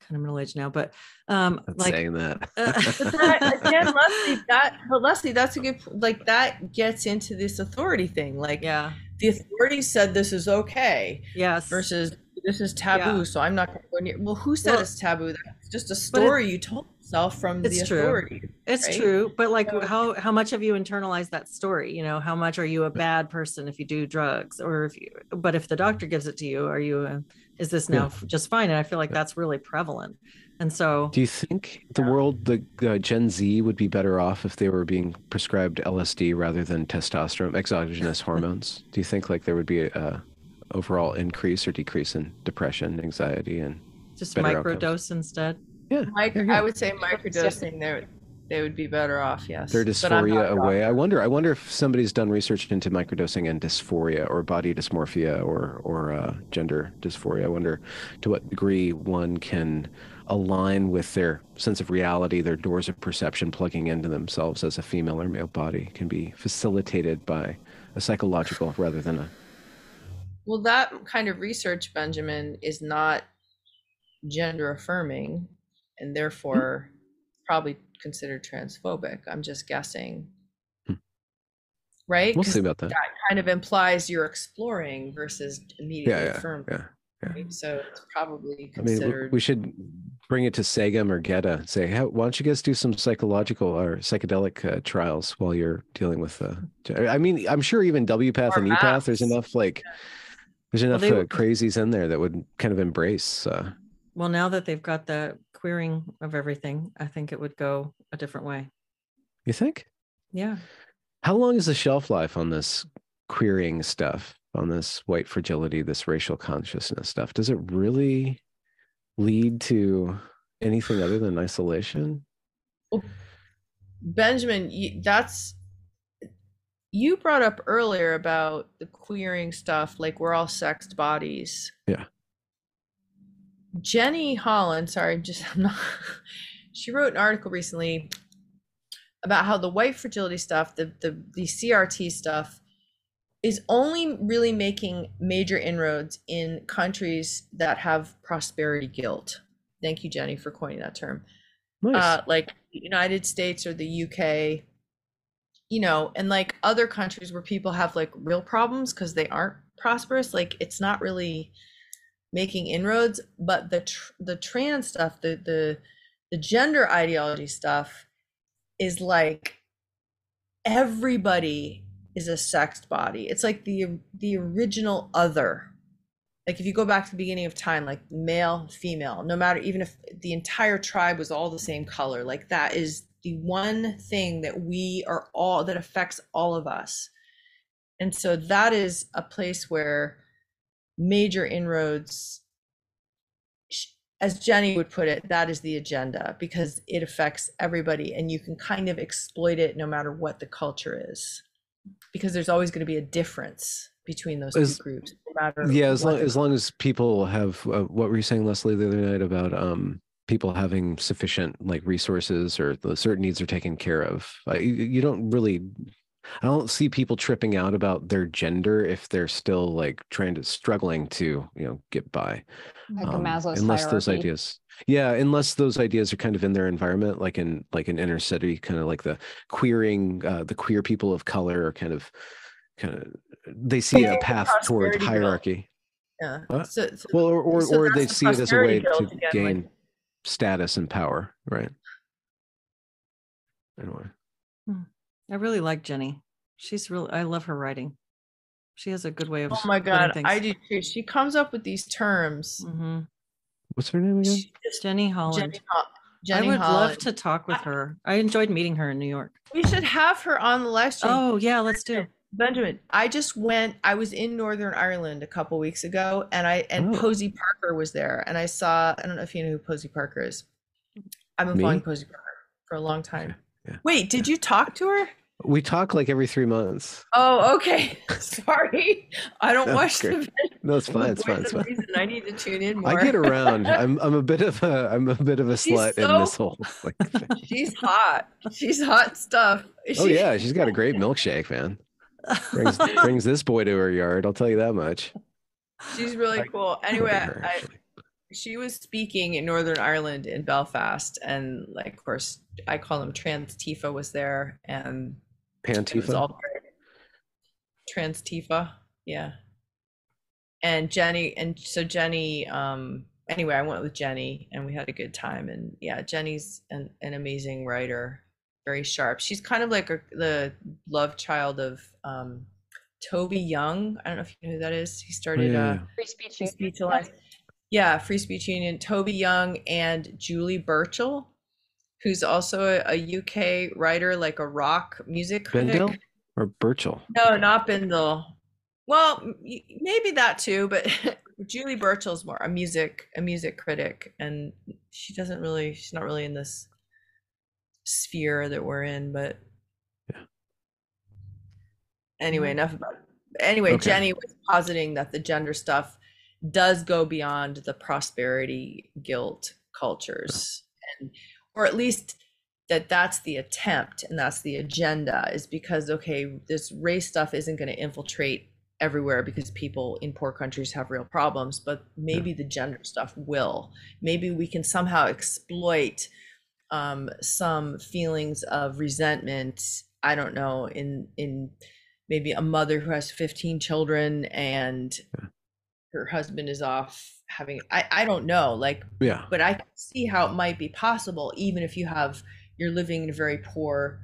kind of middle aged now, but um, Not like saying that. that again, Leslie, that but Leslie, that's a good like that gets into this authority thing. Like, yeah, the authority said this is okay. Yes. Versus this is taboo, yeah. so I'm not going to go near. Well, who said well, it's taboo? That's just a story you told yourself from the authority. True. It's right? true, but like, so, how how much have you internalized that story? You know, how much are you a bad person if you do drugs, or if you? But if the doctor gives it to you, are you? A, is this now yeah. just fine? And I feel like that's really prevalent. And so, do you think the world, the uh, Gen Z, would be better off if they were being prescribed LSD rather than testosterone, exogenous hormones? Do you think like there would be a, overall increase or decrease in depression, anxiety, and just microdose instead. Yeah, I would say microdosing. There, they would be better off. Yes, their dysphoria away. I wonder. I wonder if somebody's done research into microdosing and dysphoria, or body dysmorphia, or or uh, gender dysphoria. I wonder to what degree one can align with their sense of reality, their doors of perception, plugging into themselves as a female or male body, can be facilitated by a psychological rather than a well, that kind of research, Benjamin, is not gender affirming and hmm. therefore probably considered transphobic. I'm just guessing. Hmm. Right? We'll see about that. That kind of implies you're exploring versus immediately yeah, yeah, affirming. Yeah, yeah. Right? So it's probably considered. I mean, we should bring it to SEGM or GETA and say, hey, why don't you guys do some psychological or psychedelic uh, trials while you're dealing with. Uh, I mean, I'm sure even WPATH and EPATH, there's enough like. Yeah there's enough well, they, uh, crazies in there that would kind of embrace. Uh, well, now that they've got the queering of everything, I think it would go a different way. You think? Yeah. How long is the shelf life on this queering stuff, on this white fragility, this racial consciousness stuff? Does it really lead to anything other than isolation? Well, Benjamin, that's you brought up earlier about the queering stuff, like we're all sexed bodies. Yeah. Jenny Holland, sorry, just I'm not. she wrote an article recently about how the white fragility stuff, the the the CRT stuff, is only really making major inroads in countries that have prosperity guilt. Thank you, Jenny, for coining that term. Nice. Uh, like the United States or the UK, you know, and like other countries where people have like real problems because they aren't prosperous, like it's not really making inroads. But the tr- the trans stuff, the the the gender ideology stuff, is like everybody is a sexed body. It's like the the original other. Like if you go back to the beginning of time, like male, female, no matter even if the entire tribe was all the same color, like that is the one thing that we are all that affects all of us and so that is a place where major inroads as Jenny would put it, that is the agenda because it affects everybody and you can kind of exploit it no matter what the culture is. Because there's always going to be a difference between those As- two groups. no matter yeah as long, as long as people have uh, what were you saying leslie the other night about um people having sufficient like resources or the certain needs are taken care of uh, you, you don't really i don't see people tripping out about their gender if they're still like trying to struggling to you know get by Like um, Maslow's unless those ideas yeah unless those ideas are kind of in their environment like in like an inner city kind of like the queering uh, the queer people of color are kind of kind of they see a path toward prosperity guild. hierarchy Yeah. So, so well or or, so or they the see it as a way to guild again, like- gain status and power right anyway I really like Jenny. She's really I love her writing. She has a good way of oh my god, things. I do too. She comes up with these terms. Mhm. what's her name again She Jenny Holland. Jenny, Ho- Jenny I would love to talk with her. I enjoyed meeting her in New York. We should have her on the live stream. Oh yeah, let's do. Benjamin, I just went. I was in Northern Ireland a couple weeks ago, and I and Oh. Posie Parker was there, and I saw. I don't know if you know who Posie Parker is. I've been Me? following Posie Parker for a long time. yeah. Wait, did you talk to her? we talk like every three months Oh, okay. Sorry, I don't That's watch the. no it's fine it's fine it's fine Reason. I need to tune in more. I get around. I'm I'm a bit of a I'm a bit of a She's slut in this whole like. She's hot. She's hot stuff. Oh yeah, she's got a great milkshake, man. Brings brings this boy to her yard. I'll tell you that much. she's really I- cool. Anyway, her, I, she was speaking in Northern Ireland in Belfast, and like, of course, I call him Trans Tifa was there, and it Pantifa. all Trans Tifa, yeah. And Jenny, and so Jenny, um, anyway, I went with Jenny, and we had a good time, and yeah, Jenny's an, an amazing writer, very sharp. She's kind of like a, the love child of um, Toby Young. I don't know if you know who that is. He Oh, started. yeah, uh. Free speech. Free Union. Speech Alliance. Yeah, Free Speech Union. Toby Young and Julie Burchill, who's also a, a UK writer, like a rock music critic. Bindel or Burchill? No, not Bindel. Well, maybe that too, but Julie Burchill's more a music a music critic, and she doesn't really she's not really in this sphere that we're in. But Yeah. anyway, mm-hmm. enough about. Anyway, Okay. Jenny was positing that the gender stuff does go beyond the prosperity guilt cultures, uh-huh. and or at least that that's the attempt and that's the agenda is because okay this race stuff isn't going to infiltrate everywhere because people in poor countries have real problems but maybe the gender stuff will maybe we can somehow exploit um, some feelings of resentment i don't know in in maybe a mother who has 15 children and her husband is off having i i don't know like Yeah. but I see how it might be possible, even if you have you're living in a very poor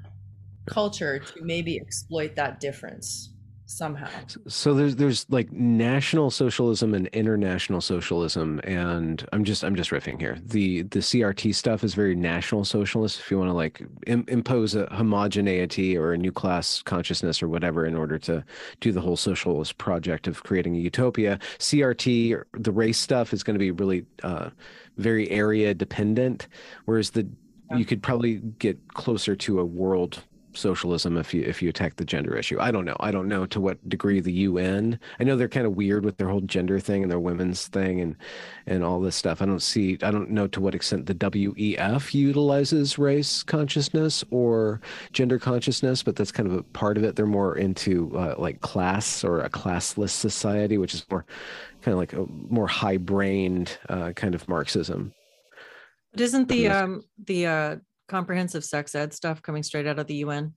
culture, to maybe exploit that difference somehow. So there's there's like national socialism and international socialism, and I'm just I'm just riffing here. The the CRT stuff is very national socialist. If you want to like Im- impose a homogeneity or a new class consciousness or whatever in order to do the whole socialist project of creating a utopia, CRT the race stuff is going to be really uh, very area dependent, whereas the you could probably get closer to a world socialism if you if you attack the gender issue. I don't know. I don't know to what degree the UN. I know they're kind of weird with their whole gender thing and their women's thing and and all this stuff. I don't see. I don't know to what extent the WEF utilizes race consciousness or gender consciousness, but that's kind of a part of it. They're more into uh, like class or a classless society, which is more kind of like a more high brained uh, kind of Marxism. But isn't the um the uh comprehensive sex ed stuff coming straight out of the UN?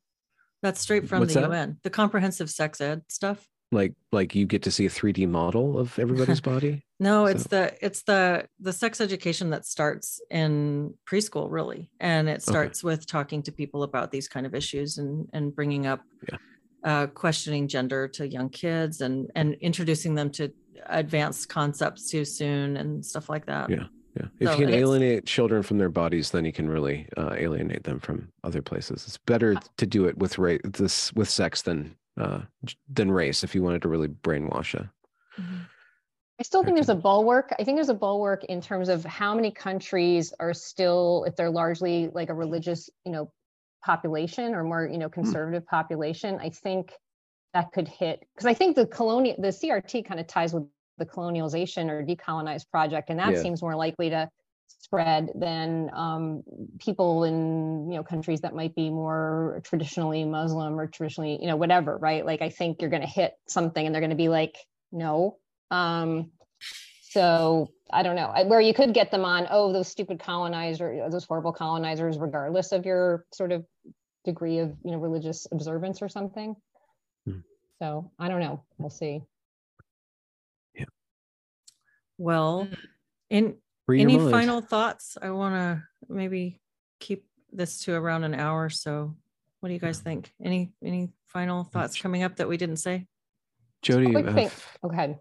That's straight from What's the that? UN. The comprehensive sex ed stuff. Like like you get to see a 3D model of everybody's body. No, it's the it's the the sex education that starts in preschool really, and it starts with talking to people about these kind of issues and and bringing up, Yeah. uh, questioning gender to young kids and and introducing them to advanced concepts too soon and stuff like that. Yeah. Yeah. If So you can alienate children from their bodies, then you can really uh, alienate them from other places. It's better to do it with race, this with sex than uh, than race. If you wanted to really brainwash a Mhm. I still think there's a bulwark. I think there's a bulwark in terms of how many countries are still, if they're largely like a religious, you know, population or more, you know, conservative population. I think that could hit because I think the colonial, the CRT kind of ties with the colonialization or decolonized project, and that Yeah. seems more likely to spread than um, people in you know countries that might be more traditionally Muslim or traditionally you know whatever, right? Like I think you're going to hit something, and they're going to be like, no. Um, so I don't know where you could get them on. Oh, those stupid colonizers, those horrible colonizers, regardless of your sort of degree of you know religious observance or something. Hmm. So I don't know. We'll see. Well, Mm. in Free any mind. final thoughts? I want to maybe keep this to around an hour. So what do you guys think? Any any final thoughts coming up that we didn't say? Jodi, Quick thing. have- Okay.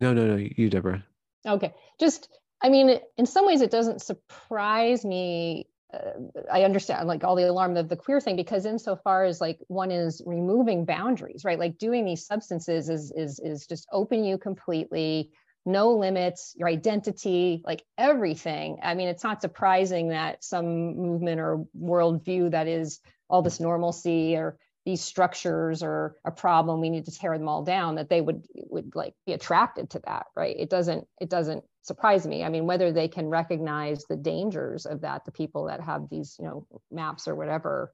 no, no, no, you, Deborah. Okay, just, I mean, in some ways, it doesn't surprise me. Uh, I understand like all the alarm of the queer thing because insofar as like one is removing boundaries, right? Like doing these substances is is is just open you completely, no limits, your identity, like everything. I mean, it's not surprising that some movement or worldview that is all this normalcy or these structures are a problem we need to tear them all down that they would would like be attracted to that right? It doesn't it doesn't surprise me. I mean whether they can recognize the dangers of that the people that have these you know maps or whatever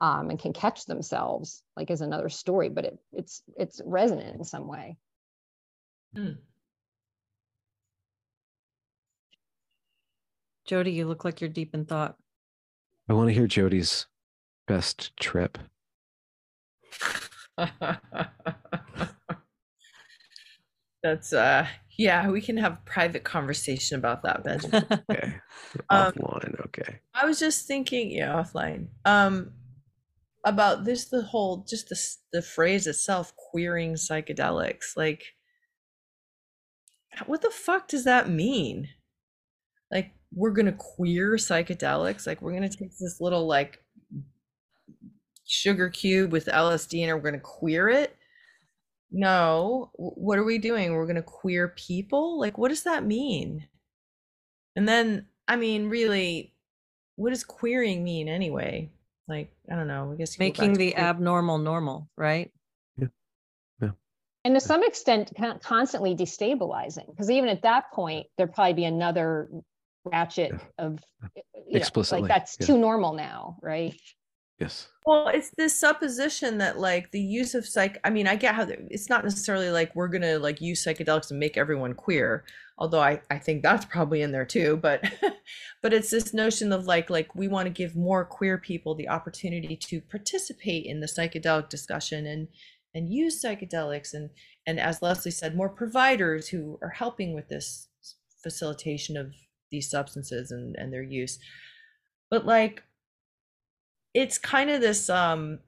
um, and can catch themselves like is another story but it, it's it's resonant in some way Jodi, you look like you're deep in thought. I want to hear Jodi's best trip. That's uh yeah, we can have a private conversation about that, Benjamin. Okay. Um, Offline. Okay. I was just thinking, yeah, offline. Um about this the whole just the the phrase itself queering psychedelics. Like what the fuck does that mean? Like we're going to queer psychedelics? Like we're going to take this little like sugar cube with LSD and we're going to queer it? No. W- What are we doing? We're going to queer people? Like what does that mean? And then, I mean, really, what does queering mean anyway? Like, I don't know. I guess you go back Making the queer- abnormal normal, right? Yeah. Yeah. And to some extent constantly destabilizing because even at that point there'd probably be another ratchet of you know, Explicitly, like that's yeah. too normal now right Yes. Well, it's this supposition that like the use of psych. I mean, I get how the- it's not necessarily like we're gonna like use psychedelics and make everyone queer. Although I I think that's probably in there too. But but it's this notion of like like we want to give more queer people the opportunity to participate in the psychedelic discussion and and use psychedelics and and as Leslie said, more providers who are helping with this facilitation of these substances and and their use. But like it's kind of this um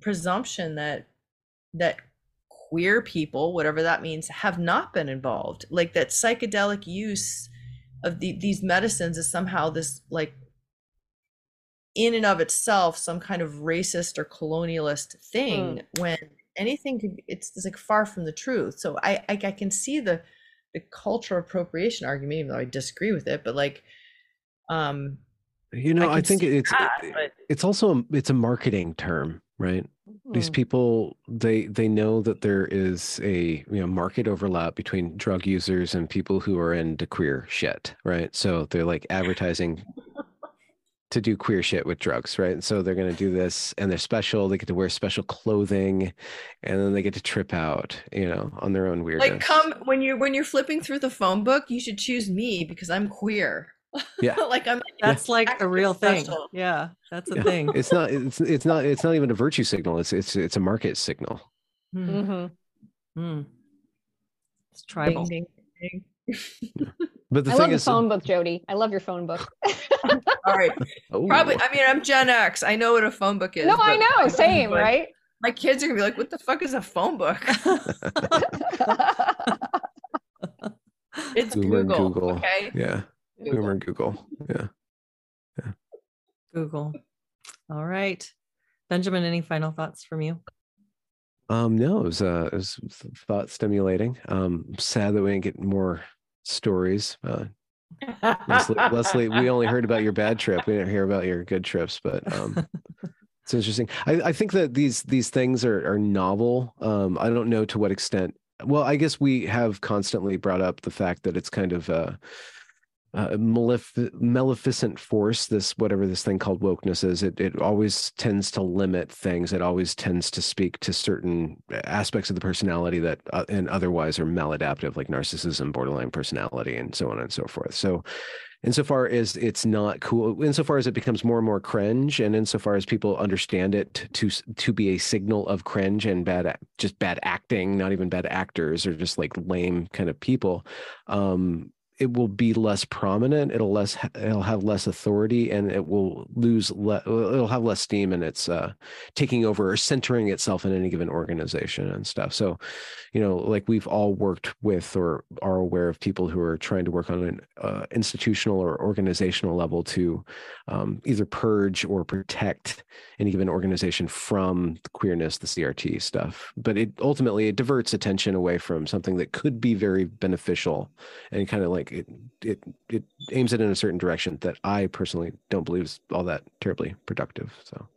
presumption that that queer people whatever that means have not been involved. Like that psychedelic use of the, these medicines is somehow this like in and of itself some kind of racist or colonialist thing when anything could it's, it's like far from the truth. So I, I i can see the the cultural appropriation argument even though i disagree with it but like um You know, I, can think it's that, it- but- it's also a, it's a marketing term, right? These Hmm. people they they know that there is a you know market overlap between drug users and people who are into queer shit, right? So they're like advertising to do queer shit with drugs, right? And So they're going to do this and they're special. They get to wear special clothing and then they get to trip out, you know, on their own weirdness. like come when you're when you're flipping through the phone book you should choose me because i'm queer Yeah. like i'm That's like a real thing. special. Yeah, that's a Yeah. thing. It's not it's it's not it's not even a virtue signal. It's it's it's a market signal. Hmm, Mhm. hmm. It's Ding, tribal. ding, ding. But the i thing love the is phone book jodi i love your phone book all right oh, probably i mean i'm gen x i know what a phone book is no i know same but right my kids are gonna be like what the fuck is a phone book it's Boomer and google, Google. okay yeah. Google. Boomer Google. Yeah. Google. All right. Benjamin, any final thoughts from you? Um, no, it was uh, it was thought stimulating. Um, sad that we didn't get more stories. Uh, Leslie, Leslie, we only heard about your bad trip. We didn't hear about your good trips, but um, it's interesting. I, I think that these these things are are novel. Um, I don't know to what extent. Well, I guess we have constantly brought up the fact that it's kind of uh, uh, malef- maleficent force this whatever this thing called wokeness is it, it always tends to limit things. It always tends to speak to certain aspects of the personality that uh, and otherwise are maladaptive like narcissism borderline personality and so on and so forth. So insofar as it's not cool insofar as it becomes more and more cringe and insofar as people understand it to to be a signal of cringe and bad just bad acting not even bad actors or just like lame kind of people um it will be less prominent it'll less it'll have less authority and it will lose le- it'll have less steam and it's uh taking over or centering itself in any given organization and stuff. So you know like we've all worked with or are aware of people who are trying to work on an uh, institutional or organizational level to um, either purge or protect any given organization from the queerness the crt stuff. But it ultimately it diverts attention away from something that could be very beneficial and kind of like like it it it aims it in a certain direction that I personally don't believe is all that terribly productive. So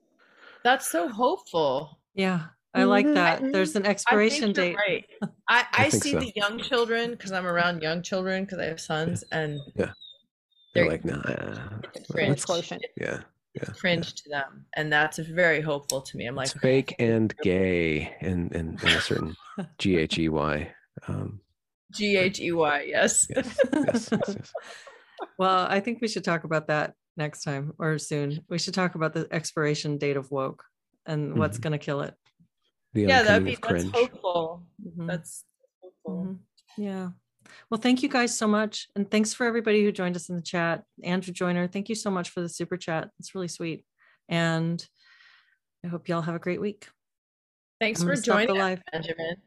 that's so hopeful. Yeah. I like mm-hmm. that. There's an expiration date. Right. I, I, I see so. the young children because I'm around young children because I have sons and yeah, they're, like, nah, cringe. Yeah. Yeah, cringe yeah. to them, and that's very hopeful to me. I'm like it's fake and gay, in, in, in a certain G H E Y um, G H E Y. Yes. Yes, yes, yes. Well, I think we should talk about that next time or soon. We should talk about the expiration date of woke and mm-hmm. what's going to kill it. The yeah, that'd be that's hopeful. Mm-hmm. That's hopeful. Mm-hmm. Yeah. Well, thank you guys so much. And thanks for everybody who joined us in the chat. Andrew Joyner, thank you so much for the super chat. It's really sweet. And I hope y'all have a great week. Thanks I'm for joining, Benjamin.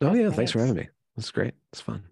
Oh, yeah. Thanks. thanks for having me. It's great. It's fun.